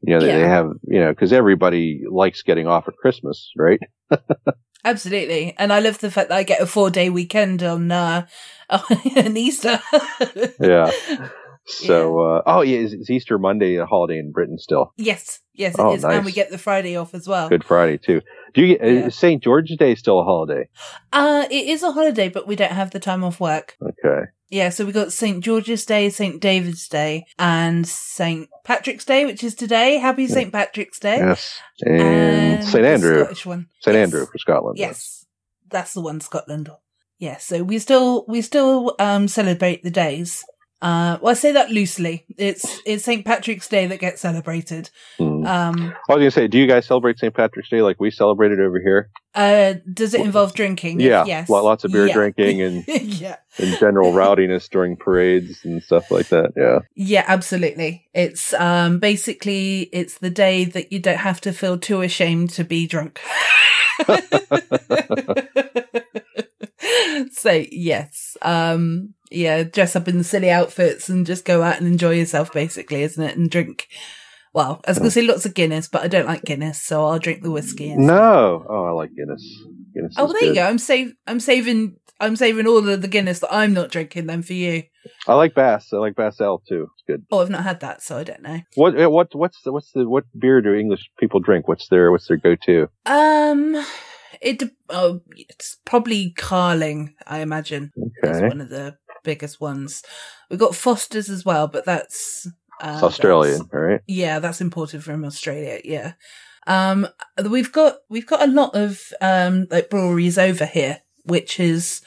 You know, they, they have, you know, because everybody likes getting off at Christmas, right? Absolutely. And I love the fact that I get a four day weekend on, uh, on Easter. Yeah. So, uh, oh yeah, is, is Easter Monday a holiday in Britain still? yes. Yes, it Oh, is. And we get the Friday off as well. Good Friday too. Do you get, Yeah. is St. George's Day still a holiday? Uh, it is a holiday, but we don't have the time off work. Okay. Yeah. So we got St. George's Day, St. David's Day, and St. Patrick's Day, which is today. Happy St. Patrick's Day. Yes. And, St. Andrew. Scottish one. St. Yes. Andrew for Scotland. Yes, that's the one, Scotland. Yeah, so we still we still um celebrate the days. Uh, well, I say that loosely. It's it's St Patrick's Day that gets celebrated. Hmm. Um, I was gonna say, do you guys celebrate St. Patrick's Day like we celebrated over here? uh, does it involve drinking? Yeah. yes. Lots of beer Yeah. drinking and, yeah, and general rowdiness during parades and stuff like that. Yeah. yeah, absolutely. It's um basically it's the day that you don't have to feel too ashamed to be drunk. so yes, um, yeah, dress up in silly outfits and just go out and enjoy yourself, basically, isn't it? And drink. Well, I was gonna say lots of Guinness, but I don't like Guinness, so I'll drink the whiskey. instead. No. Oh, I like Guinness. Guinness Oh, well, there you go. I'm save. I'm saving. I'm saving all of the Guinness that I'm not drinking then for you. I like Bass. I like Bass Ale too. It's good. Oh, I've not had that, so I don't know. What eh, what what's the, what's the what beer do English people drink? What's their what's their go to? Um, it. Oh, it's probably Carling, I imagine. Okay, one of the biggest ones. We've got Foster's as well, but that's uh, Australian, that's- right? yeah, that's imported from Australia. Yeah. Um, we've got we've got a lot of um like breweries over here, which is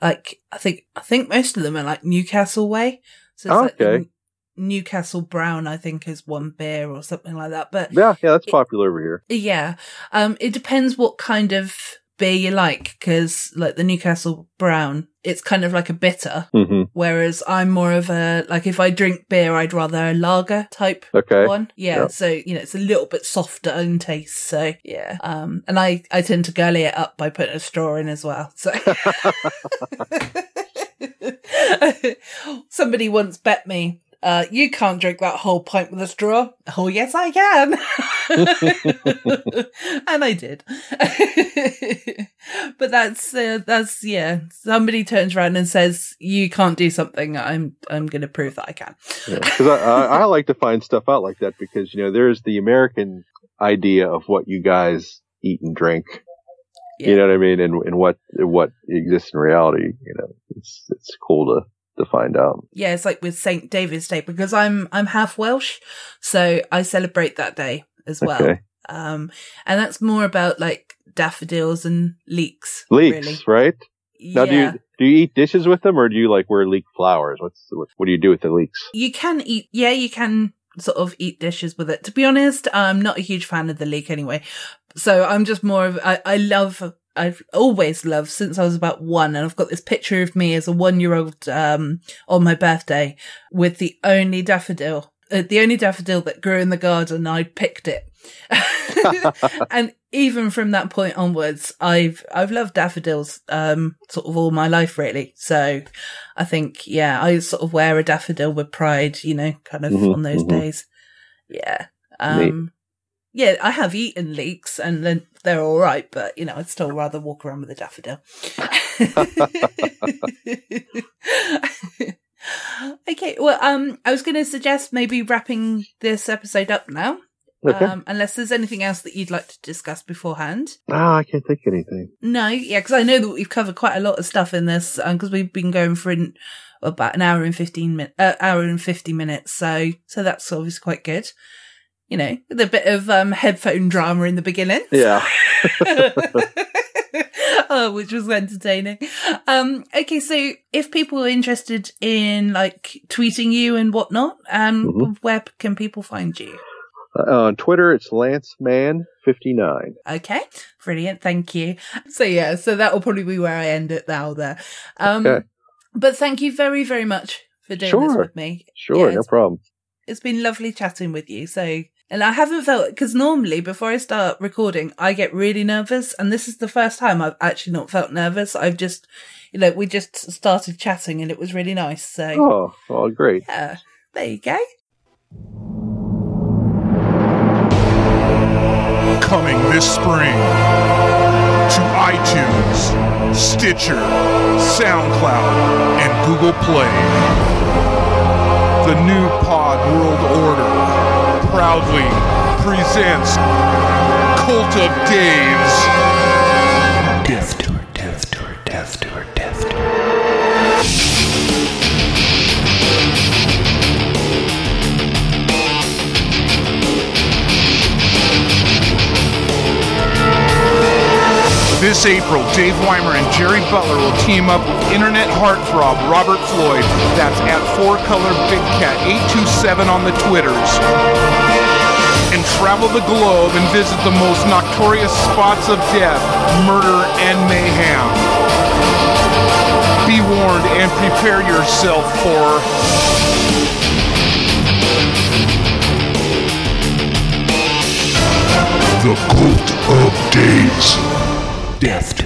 like I think I think most of them are like Newcastle way. So it's like Okay. Newcastle Brown, I think, is one beer or something like that. But Yeah, yeah, that's popular over here. yeah, um, it depends what kind of beer you like, because like the Newcastle Brown, it's kind of like a bitter. hmm Whereas I'm more of a like if I drink beer, I'd rather a lager type Okay. one. Yeah, Yep. so you know it's a little bit softer in taste. So yeah, um, and I I tend to gully it up by putting a straw in as well. So somebody once bet me. Uh, you can't drink that whole pint with a straw. Oh, yes, I can. and I did. but that's, uh, that's, yeah. Somebody turns around and says, you can't do something. I'm, I'm going to prove that I can. Because I, I, I like to find stuff out like that because you know there's the American idea of what you guys eat and drink. Yeah. You know what I mean, and and what what exists in reality. You know, it's it's cool to to find out. yeah, it's like with Saint David's Day because I'm I'm half Welsh, so I celebrate that day as well. Okay. Um, and that's more about like daffodils and leeks. Leeks, really. right? Now, yeah. do you do you eat dishes with them, or do you like wear leek flowers? What's what, what do you do with the leeks? You can eat, yeah, you can sort of eat dishes with it. To be honest, I'm not a huge fan of the leek anyway. So I'm just more of, I, I love, I've always loved since I was about one. And I've got this picture of me as a one year old, um, on my birthday with the only daffodil, uh, the only daffodil that grew in the garden. I picked it. and even from that point onwards, I've I've loved daffodils um sort of all my life really. So I think yeah, I sort of wear a daffodil with pride, you know, kind of Mhm, on those mhm. days. Yeah. Um yeah, I have eaten leeks and then they're all right, but you know, I'd still rather walk around with a daffodil. okay, well, um, I was going to suggest maybe wrapping this episode up now. Okay. Um, unless there's anything else that you'd like to discuss beforehand. Ah, I can't think of anything. No, yeah, because I know that we've covered quite a lot of stuff in this, because we've been going for an, about an hour and fifteen min, uh, hour and fifty minutes. So, so that's obviously quite good. You know, with a bit of um, headphone drama in the beginning. Yeah. oh, which was entertaining. Um, okay, so if people are interested in like tweeting you and whatnot, um, Mhm. where can people find you? Uh, on Twitter, it's LanceMan59. Okay, brilliant. Thank you. So yeah, so that will probably be where I end it now. There. Um, Okay. but thank you very, very much for doing this with me. Sure, Yeah, no problem. It's been lovely chatting with you. So, and I haven't felt because normally before I start recording, I get really nervous, and this is the first time I've actually not felt nervous. I've just, you know, we just started chatting, and it was really nice. So, Oh, oh, great. yeah, there you go. coming this spring to iTunes, Stitcher, SoundCloud, and Google Play. The new Pod World Order proudly presents Cult of Dave's This April, Dave Weimer and Jerry Butler will team up with internet heartthrob Robert Floyd. That's at 4Color Big Cat 827 on the Twitters. And travel the globe and visit the most notorious spots of death, murder, and mayhem. Be warned and prepare yourself for the Cult of Days. Death